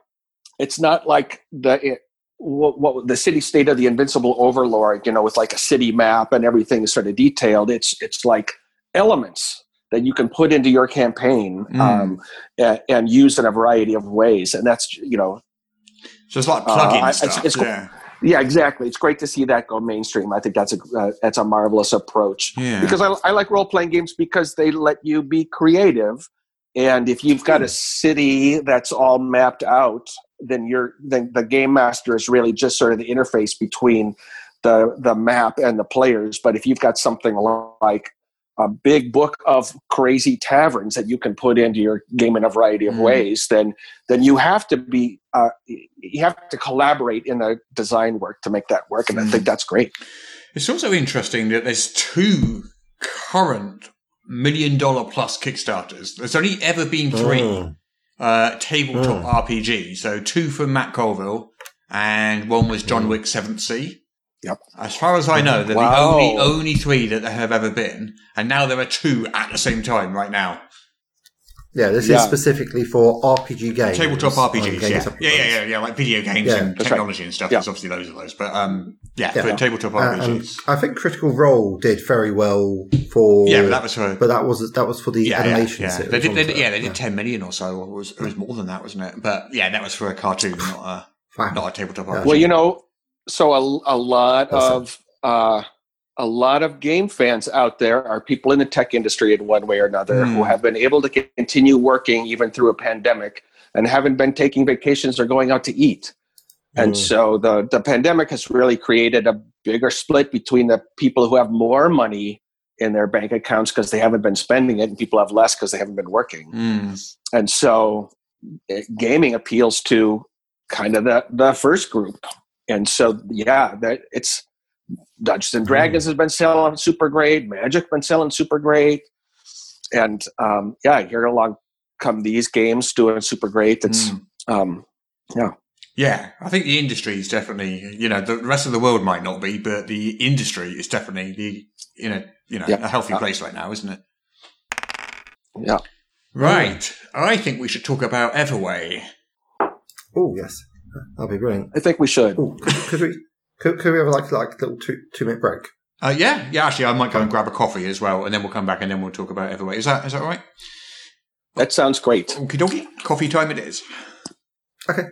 it's not like the what, what the city state of the invincible overlord, you know, with like a city map and everything is sort of detailed. It's it's like elements that you can put into your campaign Mm. um, and, and use in a variety of ways, and that's you know So it's like Uh, plug-in I- it's- stuff. cool. yeah. yeah, exactly. It's great to see that go mainstream. I think that's a uh, that's a marvelous approach. Yeah. Because I, I like role playing games because they let you be creative, and if you've got a city that's all mapped out, then you're then the game master is really just sort of the interface between the the map and the players. But if you've got something like a big book of crazy taverns that you can put into your game in a variety of Mm. ways, then then you have to be uh, you have to collaborate in the design work to make that work, and I Mm. think that's great. It's also interesting that there's two current million dollar plus Kickstarters. There's only ever been three Mm. Uh, tabletop Mm. RPG. So two from Matt Colville, and one was John Mm. Wick Seventh Sea. Yep. As far as I know, they're Wow. the only only three that there have ever been, and now there are two at the same time right now. Yeah, this Yeah. is specifically for RPG games. Tabletop um, RPGs, game yeah. yeah, yeah, yeah, yeah, like video games Yeah, and that's right. technology and stuff. Yeah. There's obviously loads of those, but um, yeah, Yeah. for tabletop Uh, and RPGs. I think Critical Role did very well for. yeah, but that was for but that was that was for the yeah, yeah, animation yeah. series. They did, they wasn't did, yeah, they did ten million or so. It was it was more than that, wasn't it? But yeah, that was for a cartoon, not a Wow. not a tabletop RPG. Well, you know, so a, a lot That's of uh, a lot of game fans out there are people in the tech industry in one way or another Hmm. who have been able to continue working even through a pandemic and haven't been taking vacations or going out to eat. And Mm. so the the pandemic has really created a bigger split between the people who have more money in their bank accounts because they haven't been spending it, and people have less because they haven't been working Mm. and so eh, gaming appeals to kind of the the first group and so yeah that it's dungeons and dragons has been selling super great magic been selling super great and um yeah here along come these games doing super great it's Mm. um Yeah, I think the industry is definitely, you know, the rest of the world might not be, but the industry is definitely the, in a, you know, Yeah. a healthy Uh, place right now, isn't it? yeah Right. I think we should talk about Everway. Oh yes, that'd be brilliant. i think we should Oh, could, could we could, could we have like like a little two two minute break? Uh, yeah, yeah. Actually, I might go and grab a coffee as well, and then we'll come back and then we'll talk about Everway. Is that is that right? that sounds great Okie dokie. Coffee time it is. Okay.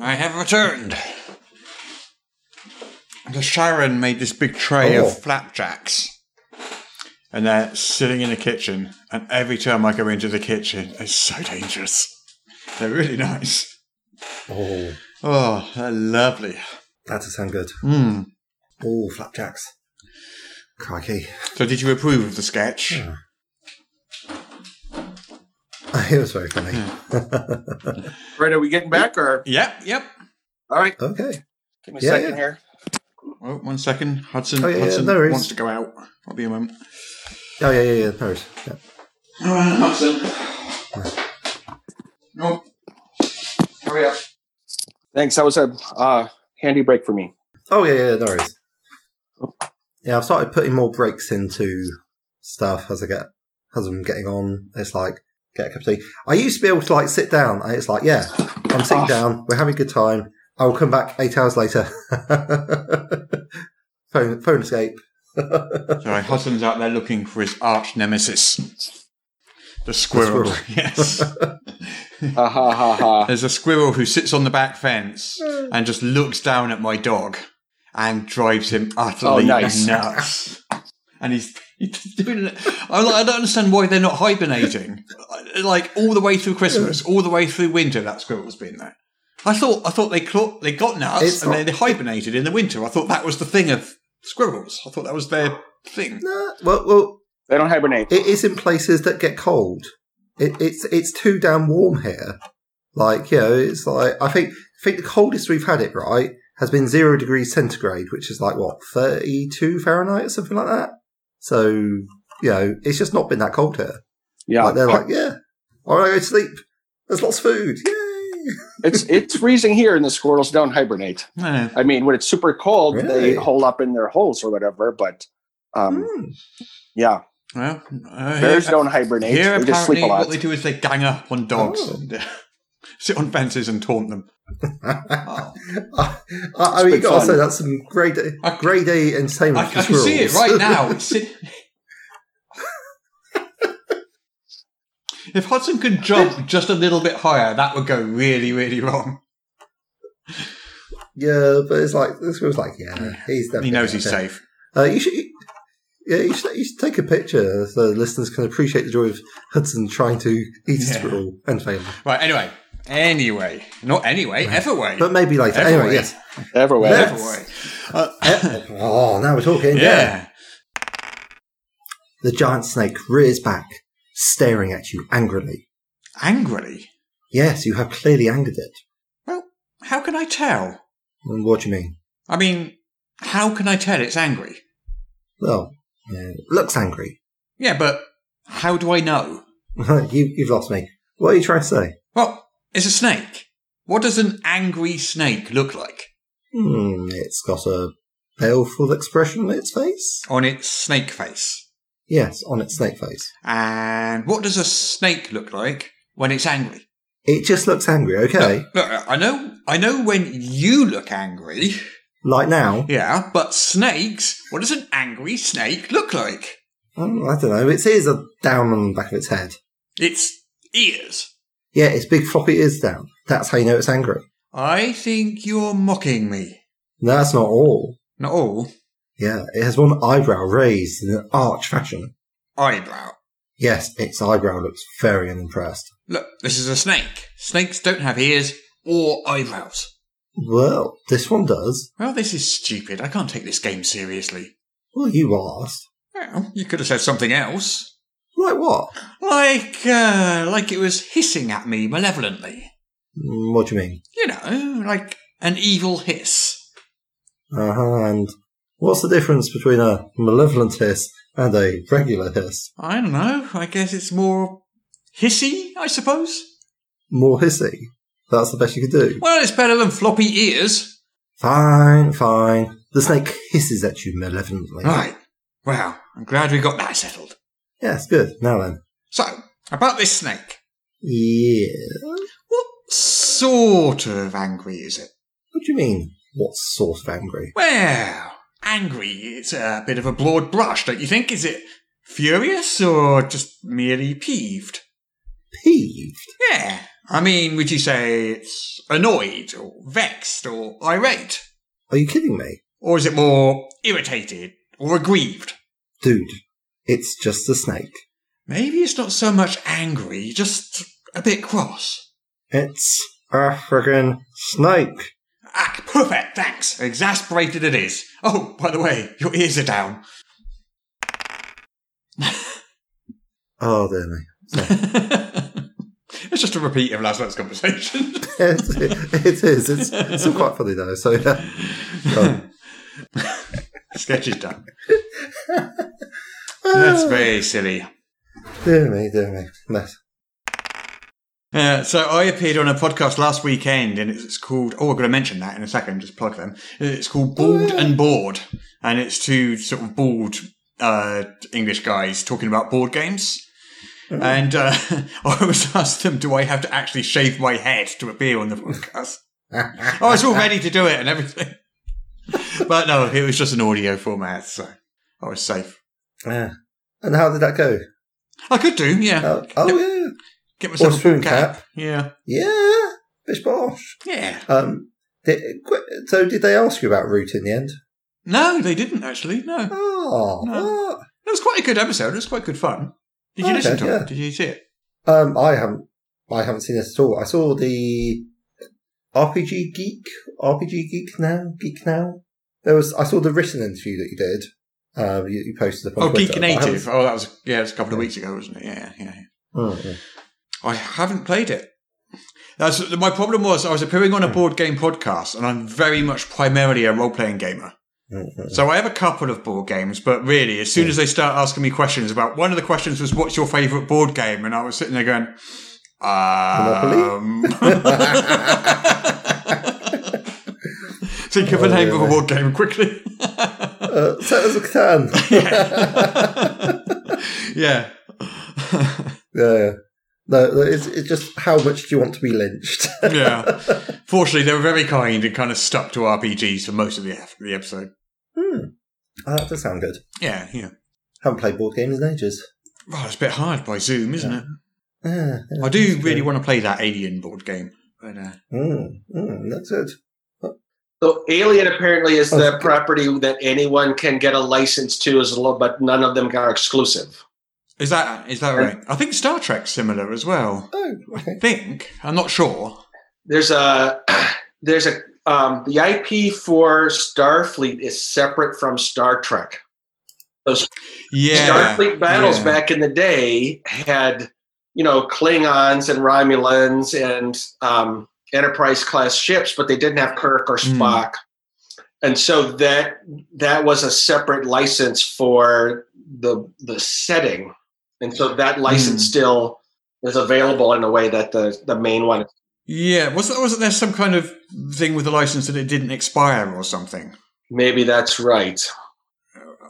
I have returned. The Sharon made this big tray Oh. of flapjacks. And they're sitting in the kitchen. And every time I go into the kitchen, it's so dangerous. They're really nice. Oh, Oh, they're lovely. that does sound good. Mm. Oh, flapjacks. Crikey. So, did you approve of the sketch? Yeah. It was very funny. right are we getting back or Yep, yep. all right okay. give me a Yeah, second yeah. here Oh, one second. Hudson, Oh, yeah, yeah, Hudson no wants to go out. I'll be a moment. Oh yeah, yeah, yeah. No worries. Yeah. All right, Hudson. No. Hurry up. thanks that was a uh, handy break for me Oh yeah, yeah. No worries. Yeah, I've started putting more breaks into stuff as I get as I'm getting on. It's like get a cup of tea. I used to be able to like sit down, and it's like, yeah, I'm sitting Oh. down. We're having a good time. I will come back eight hours later. phone phone escape. Sorry, Hudson's out there looking for his arch nemesis. The squirrel. squirrel. yes. ha ha ha ha There's a squirrel who sits on the back fence hmm. and just looks down at my dog. and drives him utterly Oh, nice. nuts. And he's, he's doing it. I'm like, I don't understand why they're not hibernating. Like all the way through Christmas, hmm. all the way through winter. That squirrel's been there. I thought I thought they cla- they got nuts It's and not- then they hibernated in the winter. I thought that was the thing of squirrels. I thought that was their thing. No, well, well, They don't hibernate. it is in places that get cold. It, it's it's too damn warm here. Like you know, it's like I think I think the coldest we've had it right has been zero degrees centigrade, which is like what thirty two Fahrenheit or something like that. So you know, it's just not been that cold here. Yeah, Like they're like, yeah, all right, go to sleep. There's lots of food. Yay! it's it's freezing here, and the squirrels don't hibernate. I mean, when it's super cold, Really? they hole up in their holes or whatever. But um, Hmm. yeah, well, uh, bears here- don't hibernate. Here, they just sleep apparently, a lot. what they do is they gang up on dogs, Oh. and, uh, sit on fences and taunt them. Oh. I, I mean, you been gotta fun. say that's some great, I- great day entertainment I, I can see it right now. If Hudson could jump just a little bit higher, that would go really, really wrong. yeah, but it's like this was like, yeah, he's He knows he's safe. Uh, you should, yeah, you should, you should take a picture so listeners can appreciate the joy of Hudson trying to eat a Yeah. squirrel and failing. Right. Anyway. Anyway. Not anyway. Everway. But maybe later. Everway. Anyway, yes. Everywhere. Everway. Uh, Oh, now we're talking. yeah. The giant snake rears back, staring at you angrily. Angrily. Yes, you have clearly angered it. Well, how can I tell? What do you mean? I mean, how can I tell it's angry? Well, yeah, looks angry. Yeah, but how do I know? you, you've lost me. What are you trying to say? Well, it's a snake. What does an angry snake look like Hmm, it's got a baleful expression on its face. on its snake face? Yes, on its snake face. And what does a snake look like when it's angry? It just looks angry, okay? Look, look, I know, I know when you look angry. Like now, Yeah, but snakes. What does an angry snake look like? um, I don't know, its ears are down on the back of its head. Its ears. Yeah, its big floppy ears down. That's how you know it's angry. I think you're mocking me. That's not all. Not all. Yeah, it has one eyebrow raised in an arch fashion. Eyebrow. Yes, its eyebrow looks very unimpressed. Look, this is a snake. Snakes don't have ears or eyebrows. Well, this one does. Well, this is stupid. I can't take this game seriously. Well, you asked. Well, you could have said something else. Like what? Like, uh, like it was hissing at me malevolently. Mm, What do you mean? You know, like an evil hiss. Uh huh. And what's the difference between a malevolent hiss and a regular hiss? I don't know. I guess it's more hissy, I suppose. More hissy. That's the best you could do. Well, it's better than floppy ears. Fine, fine. The snake hisses at you malevolently. Right. Well, I'm glad we got that settled. Yes, good. Now then. So, about this snake. Yeah. What sort of angry is it? What do you mean? What sort of angry? Well, angry is a bit of a broad brush, don't you think? Is it furious or just merely peeved? Peeved. Yeah. I mean, would you say it's annoyed or vexed or irate? Are you kidding me? Or is it more irritated or aggrieved? Dude, it's just a snake. Maybe it's not so much angry, just a bit cross. It's a friggin' snake. Ah, perfect, thanks. Exasperated it is. Oh, by the way, your ears are down. Oh, dear me. it's just a repeat of last night's conversation. it, it is. It's, it's still quite funny though. So yeah. Oh. Sketch is done. That's very silly. Dear me, dear me. Mess. Uh, so I appeared on a podcast last weekend, and it's called. Oh, I'm going to mention that in a second. Just plug them. It's called Bald and Bored, and it's two sort of bald uh, English guys talking about board games. And uh, I was asked them, "Do I have to actually shave my head to appear on the podcast?" I was all ready to do it and everything, but no, it was just an audio format, so I was safe. Yeah. And how did that go? I could do, yeah. Oh, oh yeah. Get myself or a spoon cap. cap. Yeah, Yeah. Bish bosh. yeah. Um, Did, so did they ask you about Root in the end? No, they didn't actually. No, Oh, No. it was quite a good episode. It was quite good fun. Did you Okay, listen to yeah. it? Did you see it? Um, I haven't, I haven't seen this at all. I saw the RPG Geek, RPG Geek now, Geek now. There was, I saw the written interview that you did. Um, you, you posted the. Oh, Twitter. Geek but I haven't- Native. Oh, that was yeah, it was a couple of weeks ago, wasn't it? Yeah, yeah. yeah. Mm, mm. I haven't played it. That's my problem. Was I was appearing on a board game podcast, and I'm very much primarily a role playing gamer. Mm, mm. So I have a couple of board games, but really, as soon as they start asking me questions about one of the questions was, "What's your favourite board game?" and I was sitting there going, um, think of a Oh, name of a board game quickly. Uh, Settlers of Catan. yeah. yeah, yeah. No, it's, it's just how much do you want to be lynched? yeah. Fortunately, they were very kind and kind of stuck to RPGs for most of the, the episode. Oh, that does sound good. Yeah, yeah. Haven't played board games in ages. Well, it's a bit hard by Zoom, isn't it? Yeah, yeah, I do really good. want to play that Alien board game. But, uh, Mm, mm, that's it. So Alien apparently is Oh, the okay. property that anyone can get a license to, as lo- but none of them are exclusive. is that is that right? I think Star Trek's similar as well. Oh, okay. I think. I'm not sure. There's a there's a um, the IP for Starfleet is separate from Star Trek. Those Yeah. Starfleet battles yeah. back in the day had you know Klingons and Romulans and um, Enterprise class ships, but they didn't have Kirk or Hmm. Spock, and so that that was a separate license for the the setting, and so that license Hmm. still is available in a way that the the main one. Yeah. Was there, wasn't there some kind of thing with the license that it didn't expire or something? Maybe that's right.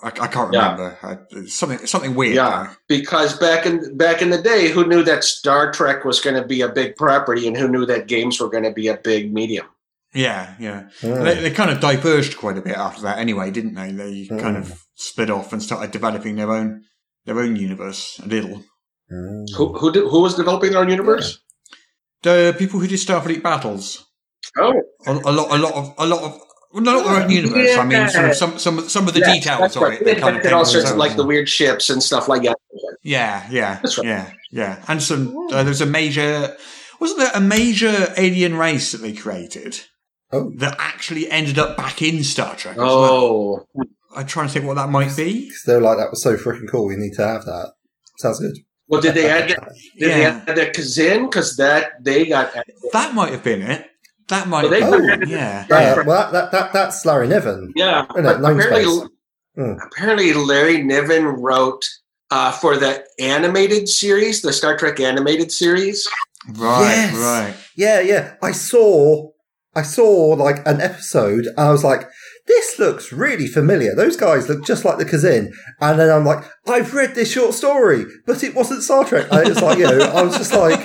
I, I can't Yeah. remember. I, something something weird. Yeah, because back in back in the day, who knew that Star Trek was going to be a big property, and who knew that games were going to be a big medium? Yeah. Yeah. Mm. They, they kind of diverged quite a bit after that, anyway, didn't they? They kind Mm. of split off and started developing their own their own universe a little. Mm. Who who did, who was developing their own universe? The people who did Starfleet battles, Oh, a, a lot, a lot of, a lot of, well, not their own universe. I mean, sort of some, some, some of the yes, details that's of right. it. They They kind of all sorts of like the weird ships and stuff like that. Yeah, yeah, That's right. yeah, yeah. And some, uh, there's a major, wasn't there a major alien race that they created Oh. that actually ended up back in Star Trek? as well? Oh, I'm trying to think what that might be. Because they were like, that was so freaking cool. We need to have that. Sounds good. Well, did they add the, did they add the Kzin? Because that they got That might have been it. That might Well, have been Oh. it, yeah. Yeah, well, that, that, that, that's Larry Niven. yeah. Isn't it? Lone apparently, Space. Hmm. apparently Larry Niven wrote uh, for the animated series, the Star Trek animated series. Right, Yes. right. Yeah, yeah. I saw, I saw like an episode. I was like, this looks really familiar. Those guys look just like the Kzin. And then I'm like, I've read this short story, but it wasn't Star Trek. And it's like, you know, I was just like,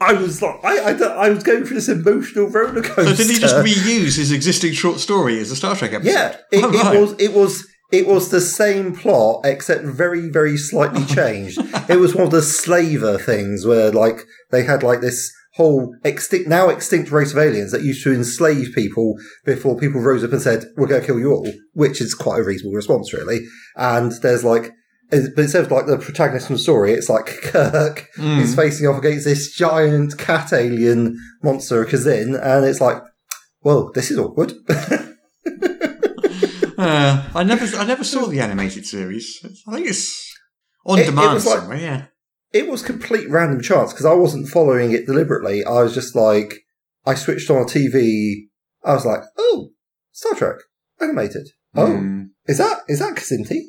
I was like, I, I, I was going through this emotional roller coaster. So did he just reuse his existing short story as a Star Trek episode? Yeah, it, Oh, right. it was. It was. It was the same plot, except very, very slightly changed. it was one of the slaver things where, like, they had like this whole extinct, now extinct race of aliens that used to enslave people before people rose up and said, "We're going to kill you all," which is quite a reasonable response, really. And there's like, but instead of like the protagonist from the story, it's like Kirk Mm. is facing off against this giant cat alien monster, Kzin, and it's like, well, this is awkward. Uh, I never, I never saw the animated series. I think it's on It- it demand was like- somewhere. Yeah. It was complete random chance because I wasn't following it deliberately. I was just like, I switched on a TV. I was like, oh, Star Trek animated. Oh, Mm. is that is that Kzinti?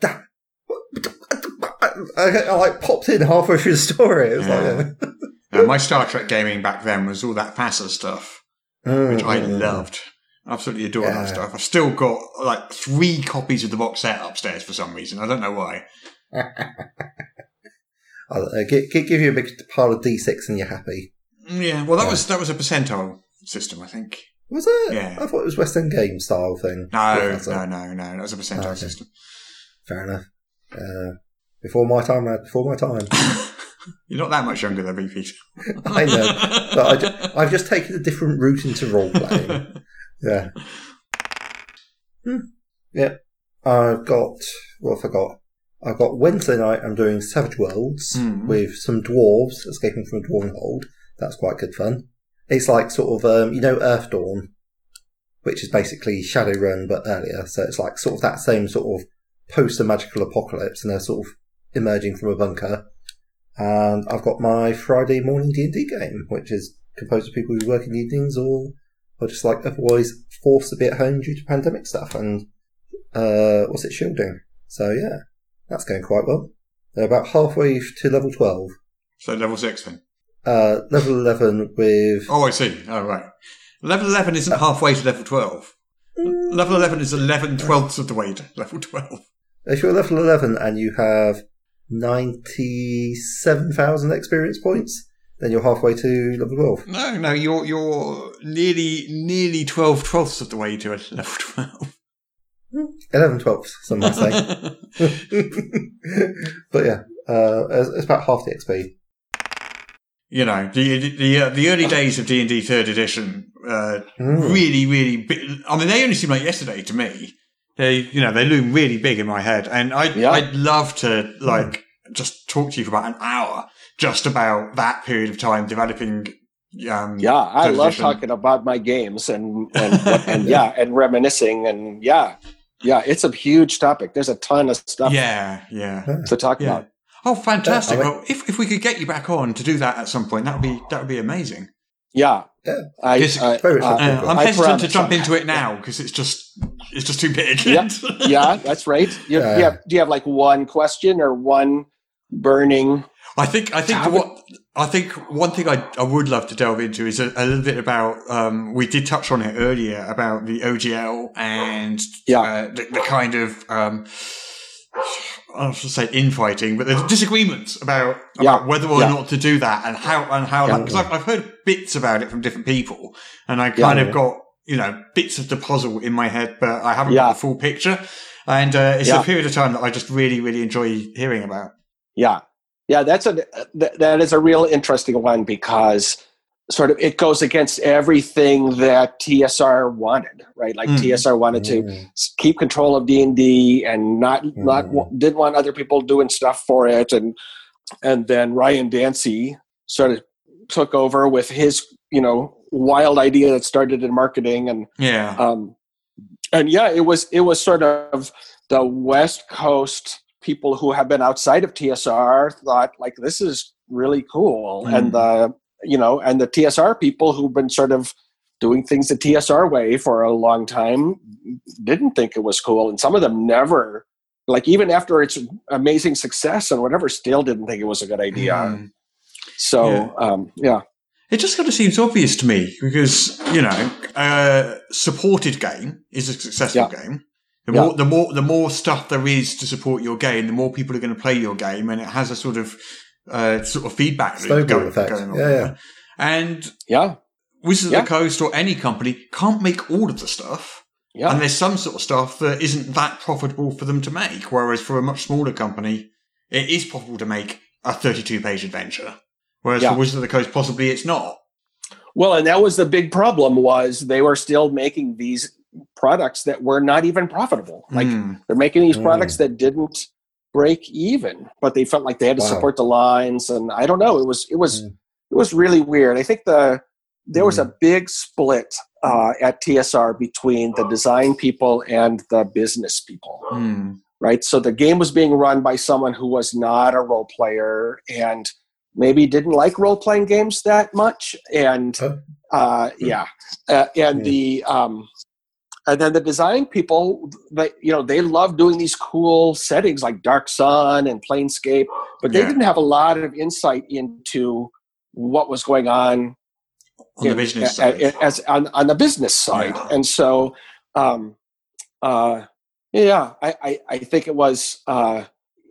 That. I, I like popped in halfway through the story. It was Yeah. like, Uh, my Star Trek gaming back then was all that FASA stuff, which I mm, loved. Absolutely adore Yeah. that stuff. I've still got like three copies of the box set upstairs for some reason. I don't know why. Uh, gi- gi- give you a big pile of D6 and you're happy. Yeah, well, that Yeah. was that was a percentile system, I think. Was it? Yeah. I thought it was West End game style thing. No, no, no, no. That was a percentile okay. system. Fair enough. Uh, before my time, lad. Before my time. You're not that much younger than me, Peter. I know, but I ju- I've just taken a different route into role playing. Yeah. Hmm. Yeah. I've got, what have I got? I've got Wednesday night, I'm doing Savage Worlds Hmm. with some dwarves escaping from a dwarven hold. That's quite good fun. It's like sort of, um, you know, Earthdawn, which is basically Shadowrun but earlier. So it's like sort of that same sort of post magical apocalypse and they're sort of emerging from a bunker. And I've got my Friday morning D&D game, which is composed of people who work in the evenings or are just like otherwise forced to be at home due to pandemic stuff and, uh, what's it, shielding. So yeah, that's going quite well. They're about halfway to level 12. So level six then. Uh, level 11 with, Oh, I see. Oh, right. Level 11 isn't halfway to level 12. Level 11 is 11 twelfths of the way to level 12. if you're level 11 and you have 97,000 experience points, then you're halfway to level 12. No, no, you're you're nearly nearly 12 twelfths of the way to level 12. 11 twelfths, some might say. but yeah, uh, it's, it's about half the XP. you know, the the uh, the early days of D and D Third Edition, uh, Mm. really, really. Bi- I mean, they only seem like yesterday to me. They, you know, they loom really big in my head, and I, Yeah. I'd love to like just talk to you for about an hour just about that period of time developing. Um, Yeah, I Third love edition. talking about my games and and, and yeah, and reminiscing and yeah, yeah, it's a huge topic. There's a ton of stuff yeah, yeah, to talk yeah. about. Oh, fantastic! Yeah, I well, if if we could get you back on to do that at some point, that would be that would be amazing. Yeah, Yeah. I, It's I- very uh, simple. Uh, I'm I hesitant to jump into it now because it's just it's just too big. Yeah. yeah, that's right. You, Yeah. you have, do you have like one question or one burning? I think I think How what I think one thing I, I would love to delve into is a, a little bit about um, we did touch on it earlier about the OGL and Yeah. uh, the, the kind of um, I to say infighting, but the disagreements about, about Yeah. whether or Yeah. not to do that and how and how because I've, I've heard bits about it from different people, and I kind of got you know bits of the puzzle in my head, but I haven't got the full picture. And uh, it's a period of time that I just really, really enjoy hearing about. Yeah, yeah, that's a that, that is a real interesting one because sort of it goes against everything that TSR wanted, right? Like Mm. TSR wanted to Mm. keep control of D and D and not not Mm. wa- didn't want other people doing stuff for it, and and then Ryan Dancey sort of took over with his you know wild idea that started in marketing and Yeah. um, and yeah, it was it was sort of the West Coast people who have been outside of TSR thought like this is really cool, Mm. and the you know, and the TSR people who've been sort of doing things the TSR way for a long time didn't think it was cool, and some of them never. Like even after its amazing success and whatever, still didn't think it was a good idea. Mm. So Yeah. um, yeah, It just kind of seems obvious to me because you know, a supported game is a successful Yeah. game. The Yeah. more, the more, the more stuff there is to support your game, the more people are going to play your game, and it has a sort of, uh, sort of feedback loop going, effect. going on. Yeah, yeah. And yeah, Wizards Yeah. of the Coast or any company can't make all of the stuff, yeah. and there's some sort of stuff that isn't that profitable for them to make. Whereas for a much smaller company, it is profitable to make a 32 page adventure. Whereas Yeah. for Wizards of the Coast, possibly it's not. Well, and that was the big problem was they were still making these products that were not even profitable. Like Hmm. they're making these Mm. products that didn't break even, but they felt like they had to Wow. support the lines and I don't know, it was it was Mm. it was really weird. I think the there was a big split uh, at TSR between the design people and the business people Hmm. right? So the game was being run by someone who was not a role player and maybe didn't like role playing games that much. And Oh. uh, yeah, uh, and Hmm. the um, and then the design people, they you know they love doing these cool settings like Dark Sun and Planescape, but they Yeah. didn't have a lot of insight into what was going on on the business side. as on, on the business side Yeah. and so um uh yeah i i, I think it was uh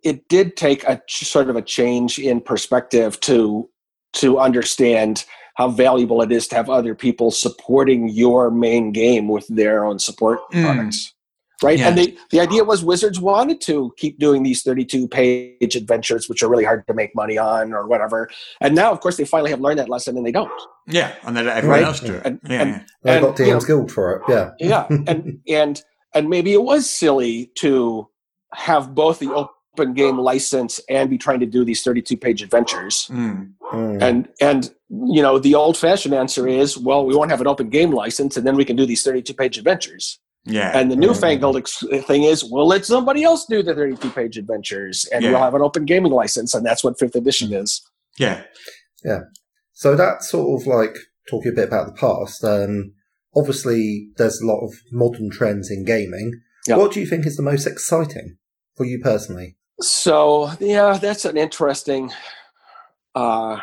it did take a ch- sort of a change in perspective to to understand how valuable it is to have other people supporting your main game with their own support Mm. products right? Yeah. And the, the idea was Wizards wanted to keep doing these 32 page adventures, which are really hard to make money on or whatever. And now, of course, they finally have learned that lesson and they don't. Yeah, and then let everyone Right. else do it. And- yeah, and- yeah. They And, got you know- DM's Guild for it. Yeah. Yeah. and, and, and maybe it was silly to have both the open game license and be trying to do these 32 page adventures. Mm. Mm. And, and, you know, the old fashioned answer is, well, we won't have an open game license and then we can do these 32 page adventures. yeah. And the newfangled ex- thing is, we'll let somebody else do the 32 page adventures and Yeah. we'll have an open gaming license. And that's what fifth edition is. yeah. Yeah. So that's sort of like talking a bit about the past. Um, obviously, there's a lot of modern trends in gaming. Yeah. What do you think is the most exciting for you personally? So, yeah, that's an interesting. Uh,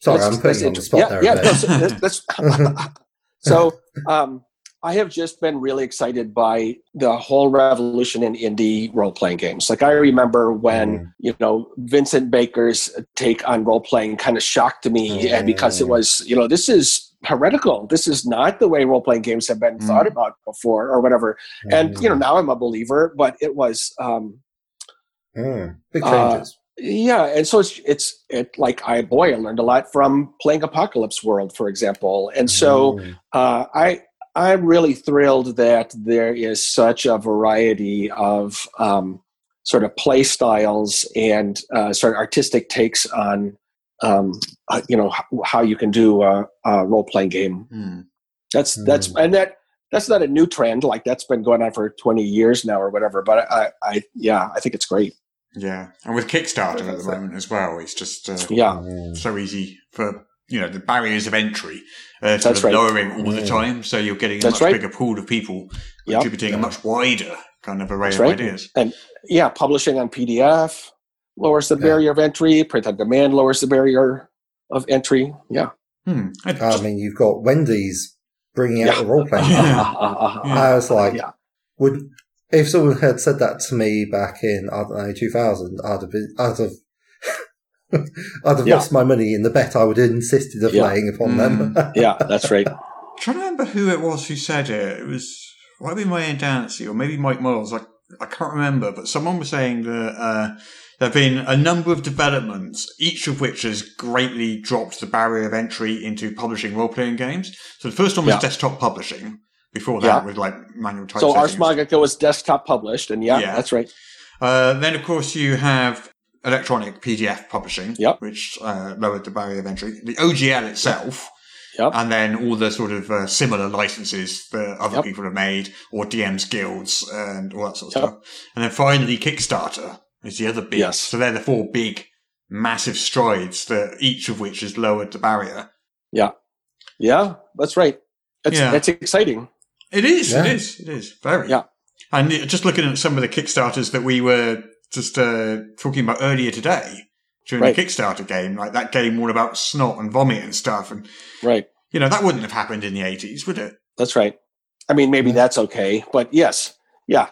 Sorry, that's- I'm putting you on the spot yeah, there. Yeah, a no, bit. so that's, that's- so um, I have just been really excited by the whole revolution in indie role playing games. Like I remember when Mm. you know Vincent Baker's take on role playing kind of shocked me, and because it Mm. was you know this is heretical. This is not the way role playing games have been Mm. thought about before, or whatever. And you know Mm. now I'm a believer, but it was. Um, Mm. big uh, yeah, and so it's it's it like I boy I learned a lot from playing Apocalypse World, for example, and so Mm. uh, I I'm really thrilled that there is such a variety of um, sort of play styles and uh, sort of artistic takes on um, uh, you know h- how you can do a, a role playing game. Mm. That's that's and that that's not a new trend. Like that's been going on for 20 years now or whatever. But I, I yeah I think it's great. Yeah. And with Kickstarter at the moment as well, it's just uh, Yeah. So easy for you know the barriers of entry uh, sort of right. lowering all the time, so you're getting a That's much right. bigger pool of people Yep. contributing a much wider kind of array That's of right. ideas. yeah, publishing on PDF lowers the Yeah. barrier of entry. Print on demand lowers the barrier of entry. Yeah. Hmm. I I mean, you've got Wendy's bringing out Yeah. the role playing. Yeah. Uh, I was like, Yeah. would if someone had said that to me back in I don't know 2000, I'd have been, I'd have. I'd have Yeah. lost my money in the bet I would have insisted of Yeah. laying upon them. yeah, that's right. trying to remember who it was who said it. It was might be Ryan Dancey or maybe Mike Mearls. I I can't remember, but someone was saying that uh, there have been a number of developments, each of which has greatly dropped the barrier of entry into publishing role playing games. So the first one was Yeah. desktop publishing. Before that, Yeah. with like manual type. So Ars settings. Magica was desktop published, and yeah, Yeah. that's right. Uh, then, of course, you have electronic PDF publishing, Yep. which uh, lowered the barrier of entry. The OGL itself, Yep. and then all the sort of uh, similar licenses that other Yep. people have made, or DM's guilds, and all that sort of Yep. stuff. And then finally, Kickstarter is the other big. Yes. So they're the four big, massive strides that each of which has lowered the barrier. Yeah, yeah, that's right. That's, Yeah. it's exciting. It is. Yeah. It is. It is very. Yeah. And just looking at some of the Kickstarters that we were just uh, talking about earlier today during Right. the Kickstarter game, like that game all about snot and vomit and stuff, and Right. you know that wouldn't have happened in the eighties, would it? That's right. I mean, maybe that's okay, but yes. Yeah.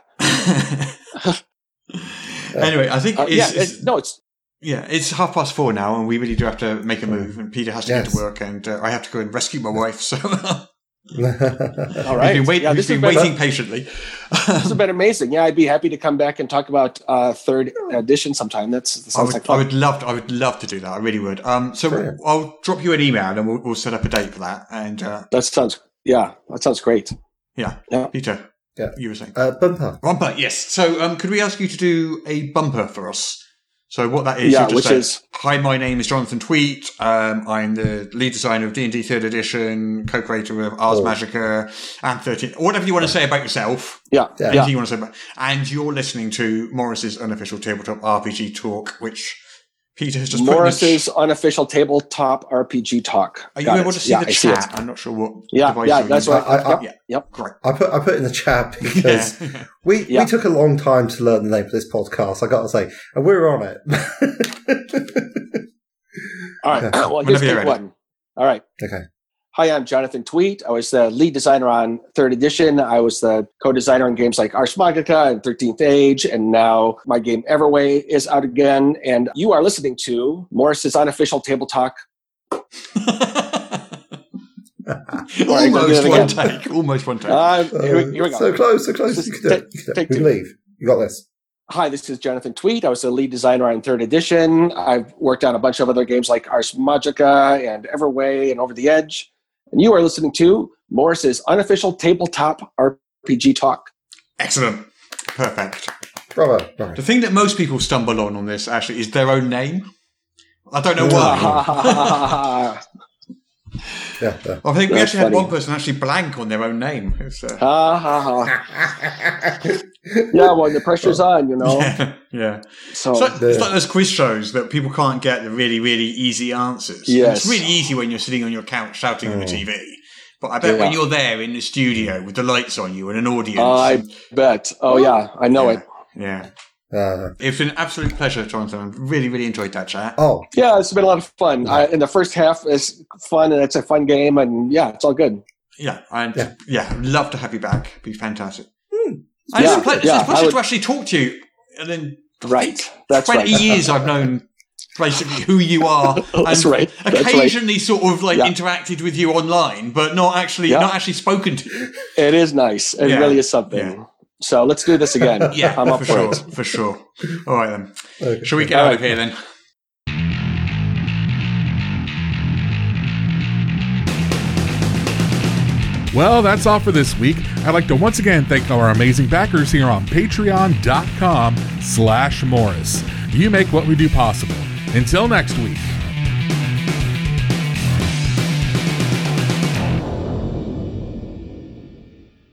anyway, I think Uh, it's, yeah. it's- It, no, it's, yeah, it's half past four now, and we really do have to make a move. And Peter has to get to work, and uh, I have to go and rescue my wife. So all right. we've been, wait- yeah, we've this has been been, waiting patiently. this has been amazing. Yeah, I'd be happy to come back and talk about uh, third edition sometime. That's that I would, like I would love to. I would love to do that. I really would. Um, so Brilliant. I'll drop you an email and we'll, we'll set up a date for that. And uh, That sounds yeah, that sounds great. yeah, Yeah. Peter, Yeah. you were saying uh, bumper. bumper. Yes. So um, could we ask you to do a bumper for us? So what that is? Yeah, you just which say, is- hi. My name is Jonathan Tweet. Um, I'm the lead designer of D and D Third Edition, co-creator of Ars Oh. Magica and Thirteen. Whatever you want to say about yourself. Yeah, Yeah. yeah, you want to say about, and you're listening to Morrus's unofficial tabletop RPG talk, which Peter has just put in the Morrus's unofficial tabletop RPG talk. Are you Got able it. to see yeah, the I see it. chat? I'm not sure what. Yeah, device yeah, you're that's using. right. I- I- yep, Yeah. yep. Great. I put I put in the chat because Yeah. we Yeah. we took a long time to learn the name of this podcast. I got to say, and we're on it. All right. Okay. Well, here's one. All right. okay. Hi, I'm Jonathan Tweet. I was the lead designer on third edition. I was the co-designer on games like Ars Magica and 13th Age, and now my game Everway is out again. And you are listening to Morrus's unofficial table talk. almost one take. Almost one take. Uh, here, we- here we go. So close, so close. Just You can do it. take- You do it. take We two. leave. You got this. Hi, this is Jonathan Tweet. I was the lead designer on third edition. I've worked on a bunch of other games like Ars Magica and Everway and Over the Edge. And you are listening to Morrus's unofficial tabletop RPG talk. Excellent. Perfect. Bravo. Bravo. The thing that most people stumble on on this actually is their own name. I don't know why. Yeah, yeah. I think we That's actually had one person actually blank on their own name. It's, uh, ha ha. Yeah, well, the pressure's on, you know. yeah, yeah. So, It's like, it's like those quiz shows that people can't get the really, really easy answers. Yes. It's really easy when you're sitting on your couch shouting on the TV. But I bet when you're there in the studio with the lights on you and an audience. I bet. Oh, yeah, I know it. yeah. Uh, It's been an absolute pleasure, Jonathan. I really, really enjoyed that chat. oh, Yeah, it's been a lot of fun. I, and the first half is fun, and it's a fun game, and yeah, it's all good. Yeah, and Yeah. yeah, love to have you back. It'd be fantastic. Hmm. And it's Yeah, a ple- it's a pleasure would- to actually talk to you. And then Right. That's 20 right. years I've known basically who you are. That's and right. That's right. Occasionally sort of like Yeah. interacted with you online, but not actually Yeah. not actually spoken to you. It is nice. It Yeah. really is something. Yeah. So let's do this again. Yeah, I'm up for for, sure. it. For sure. All right then. okay. Shall we get All out right. of here then? Well, that's all for this week. I'd like to once again thank our amazing backers here on patreon.com slash Morrus. You make what we do possible. Until next week.